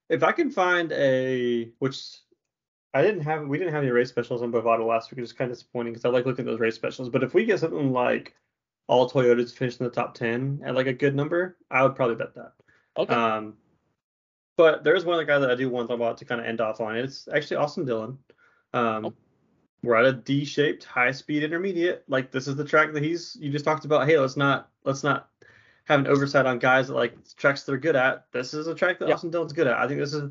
if I can find a which I didn't have, we didn't have any race specials on Bovado last week, which is kind of disappointing because I like looking at those race specials. But if we get something like all Toyotas finished in the top ten at like a good number, I would probably bet that. Okay. Um, but there's one other guy that I do want to talk about to kind of end off on. It's actually Austin Dillon. Um, we're at a D-shaped high speed intermediate. Like this is the track that he's you just talked about. Hey, let's not let's not have an oversight on guys that like tracks they're good at. This is a track that Yeah. Austin Dillon's good at. I think this is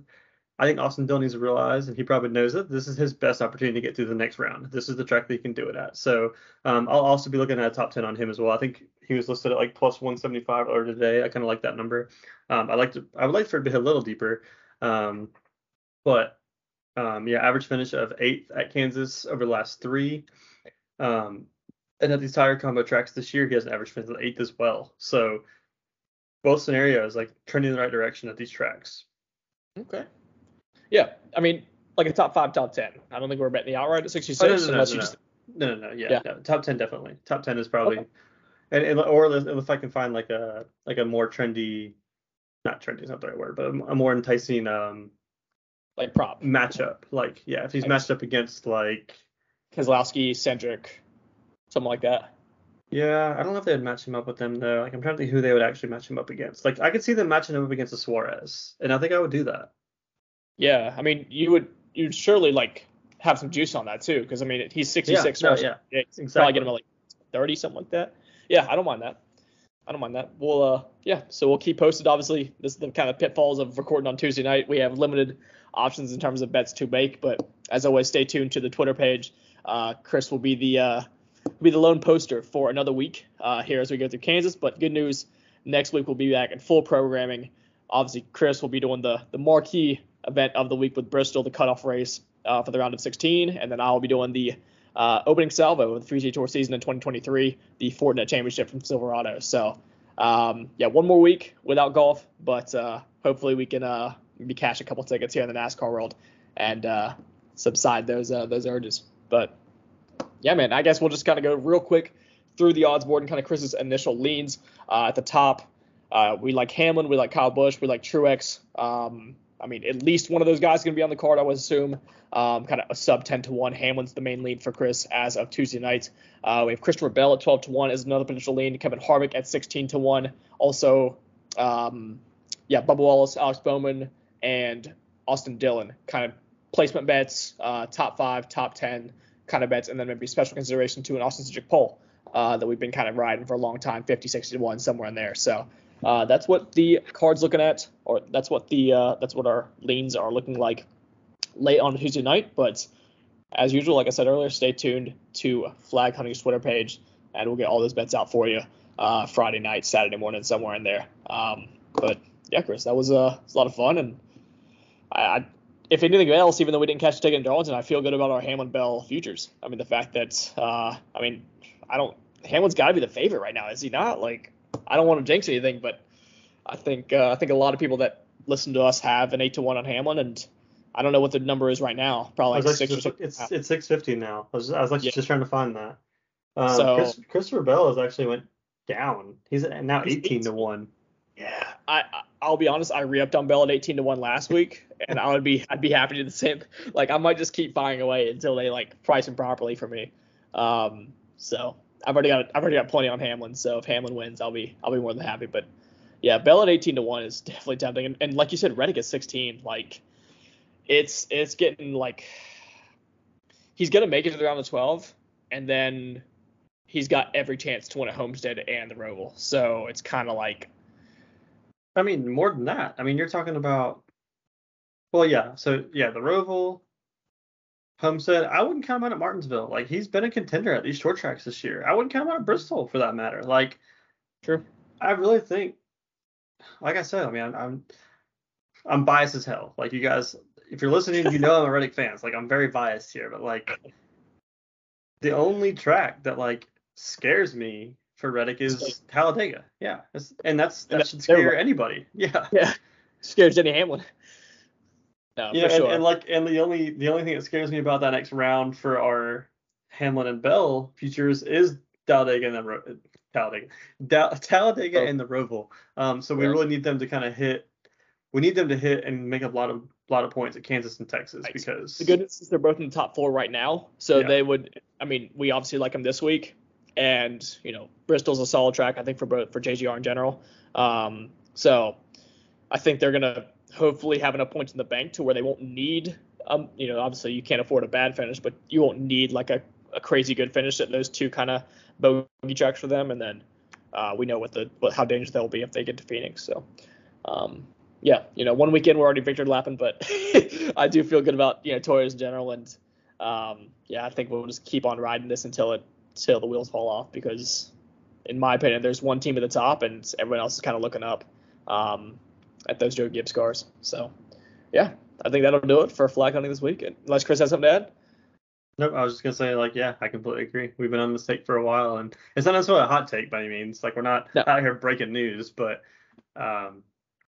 I think Austin Dillon needs to realize, and he probably knows it. This is his best opportunity to get through the next round. This is the track that he can do it at. So um, I'll also be looking at a top ten on him as well. I think he was listed at like plus 175 earlier today. I kind of like that number. Um, I like to I would like for it to hit a little deeper. Um, but um, yeah, average finish of eighth at Kansas over the last three. Um, and at these tire combo tracks this year, he has an average finish of eighth as well. So both scenarios like trending in the right direction at these tracks. Okay. Yeah, I mean, like a top five, top ten. I don't think we're betting the outright at 66 Oh, no, no, no, unless no, just No, no, no, yeah, Yeah. no, top ten definitely. Top ten is probably, Okay. and, and or if I can find like a like a more trendy, not trendy is not the right word, but a, more enticing um like prop. matchup. Like yeah, if he's matched up against like Kozlowski, Cindric, something like that. yeah, I don't know if they'd match him up with them though. Like I'm trying to think who they would actually match him up against. Like I could see them matching him up against a Suarez, and I think I would do that. Yeah, I mean, you would you'd surely like have some juice on that too, because I mean, he's 66. no, first. yeah, exactly. Probably get him at like 30, something like that. Yeah, I don't mind that. I don't mind that. We'll uh yeah, so we'll keep posted. Obviously, this is the kind of pitfalls of recording on Tuesday night. We have limited options in terms of bets to make, but as always, stay tuned to the Twitter page. Uh, Chris will be the uh, be the lone poster for another week uh, here as we go through Kansas. But good news, next week we'll be back in full programming. Obviously, Chris will be doing the the marquee event of the week with Bristol, the cutoff race uh, for the round of 16, and then I'll be doing the uh, opening salvo of the 3G Tour season in 2023, the Fortinet Championship from Silverado. So, um, yeah, one more week without golf, but uh, hopefully we can uh, maybe cash a couple tickets here in the NASCAR world and uh, subside those uh, those urges. But yeah, man, I guess we'll just kind of go real quick through the odds board and kind of Chris's initial leans uh, at the top. Uh, we like Hamlin, we like Kyle Busch, we like Truex. Um, I mean, at least one of those guys is going to be on the card, I would assume. Um, kind of a sub 10 to 1. Hamlin's the main lead for Chris as of Tuesday night. Uh, we have Christopher Bell at 12 to 1 is another potential lean. Kevin Harvick at 16 to 1. Also, um, yeah, Bubba Wallace, Alex Bowman, and Austin Dillon. Kind of placement bets, uh, top five, top 10 kind of bets, and then maybe special consideration to an Austin Cindric pole uh, that we've been kind of riding for a long time 50, 60 to 1, somewhere in there. So, uh, that's what the card's looking at, or that's what the uh, that's what our leans are looking like late on Tuesday night. But as usual, like I said earlier, stay tuned to Flag Hunting's Twitter page, and we'll get all those bets out for you uh, Friday night, Saturday morning, somewhere in there. Um, but yeah, Chris, that was, uh, was a lot of fun, and I, I, if anything else, even though we didn't catch in Darlington, I feel good about our Hamlin Bell futures. I mean, the fact that uh, I mean, I don't Hamlin's got to be the favorite right now, is he not? Like, I don't want to jinx anything, but I think uh, I think a lot of people that listen to us have an eight to one on Hamlin, and I don't know what the number is right now. Probably like six or six. it's it's six fifty now. I was, I was actually Yeah. just trying to find that. Um, So- Chris, Christopher Bell has actually went down. He's now He's eighteen to one. Yeah, I I- I'll be honest. I re-upped on Bell at 18 to one last week, and I would be I'd be happy to do the same. <laughs> Like I might just keep buying away until they like price him properly for me. Um, so I've already got I've already got plenty on Hamlin. So if Hamlin wins, I'll be I'll be more than happy. But yeah, Bell at 18 to one is <laughs> definitely tempting, and, and like you said, Reddick at 16. Like it's it's getting like he's gonna make it to the round of 12, and then he's got every chance to win at Homestead and the Roval. So it's kind of like I mean, more than that. I mean, you're talking about. Well, yeah. So yeah, the Roval, Homestead. I wouldn't count him out at Martinsville. Like he's been a contender at these short tracks this year. I wouldn't count him out at Bristol for that matter. Like True. I really think, like I said, I mean, I'm, I'm I'm biased as hell. Like you guys, if you're listening, you know I'm a Reddick fan. Like I'm very biased here, but like the only track that like scares me for Reddick is Talladega. Yeah, it's, and that's that that- should scare anybody. <laughs> Yeah. Yeah, scares Denny Hamlin. <laughs> No, Yeah, for and, sure. and like, and the only the only thing that scares me about that next round for our Hamlin and Bell futures is Talladega and the Ro- Talladega, Da- Talladega Oh. and the Roval. Um, so we Yeah. really need them to kind of hit. We need them to hit and make a lot of lot of points at Kansas and Texas Right. because the good news is they're both in the top four right now, so Yeah. they would. I mean, we obviously like them this week, and you know, Bristol's a solid track. I think for both for JGR in general. Um, so I think they're gonna hopefully have enough points in the bank to where they won't need um, you know, obviously you can't afford a bad finish, but you won't need like a, a crazy good finish at those two kind of bogey tracks for them. And then uh, we know what the what, how dangerous they'll be if they get to Phoenix. So, um, yeah, you know, one weekend we're already Victor lapping, but <laughs> I do feel good about you know Toyota in general, and um, yeah, I think we'll just keep on riding this until it until the wheels fall off because, in my opinion, there's one team at the top and everyone else is kind of looking up um, at those Joe Gibbs cars. So, yeah, I think that'll do it for flag hunting this week. Unless Chris has something to add. Nope, I was just gonna say like yeah, I completely agree. We've been on this take for a while, and it's not necessarily a hot take by any means. Like we're not No. out here breaking news, but um,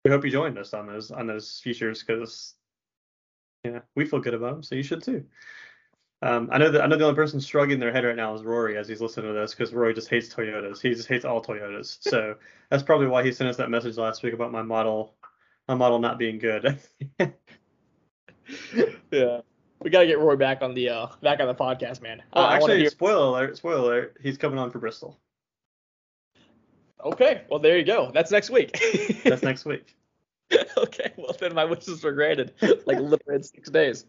we hope you joined us on those on those features because yeah, we feel good about them, so you should too. Um, I know that I know the only person shrugging their head right now is Rory as he's listening to this because Rory just hates Toyotas. He just hates all Toyotas. <laughs> So that's probably why he sent us that message last week about my model, my model not being good. <laughs> yeah, we gotta get Rory back on the uh, back on the podcast, man. I actually, hear- spoiler alert, spoiler alert, he's coming on for Bristol. okay, well there you go. That's next week. That's next week. <laughs> <laughs> okay, well then my wishes were granted, like literally in six days.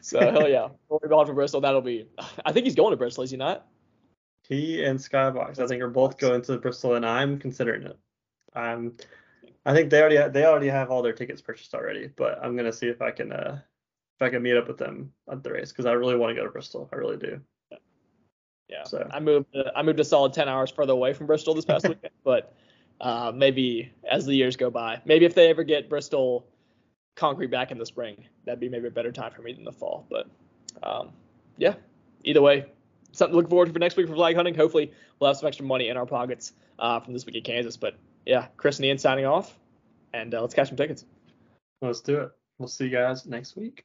So hell yeah, Roy Bond for Bristol. That'll be. I think he's going to Bristol. Is he not? He and Skybox, I think, are both going to Bristol, and I'm considering it. I'm, I think they already they already have all their tickets purchased already, but I'm gonna see if I can uh if I can meet up with them at the race because I really want to go to Bristol. I really do. Yeah. So. I moved. uh, I moved a solid ten hours further away from Bristol this past <laughs> weekend, but uh, maybe as the years go by, maybe if they ever get Bristol concrete back in the spring, that'd be maybe a better time for me than the fall. But um, yeah, either way, something to look forward to for next week for flag hunting. Hopefully, we'll have some extra money in our pockets uh, from this week in Kansas. But yeah, Chris and Ian signing off, and uh, let's catch some tickets. Let's do it. We'll see you guys next week.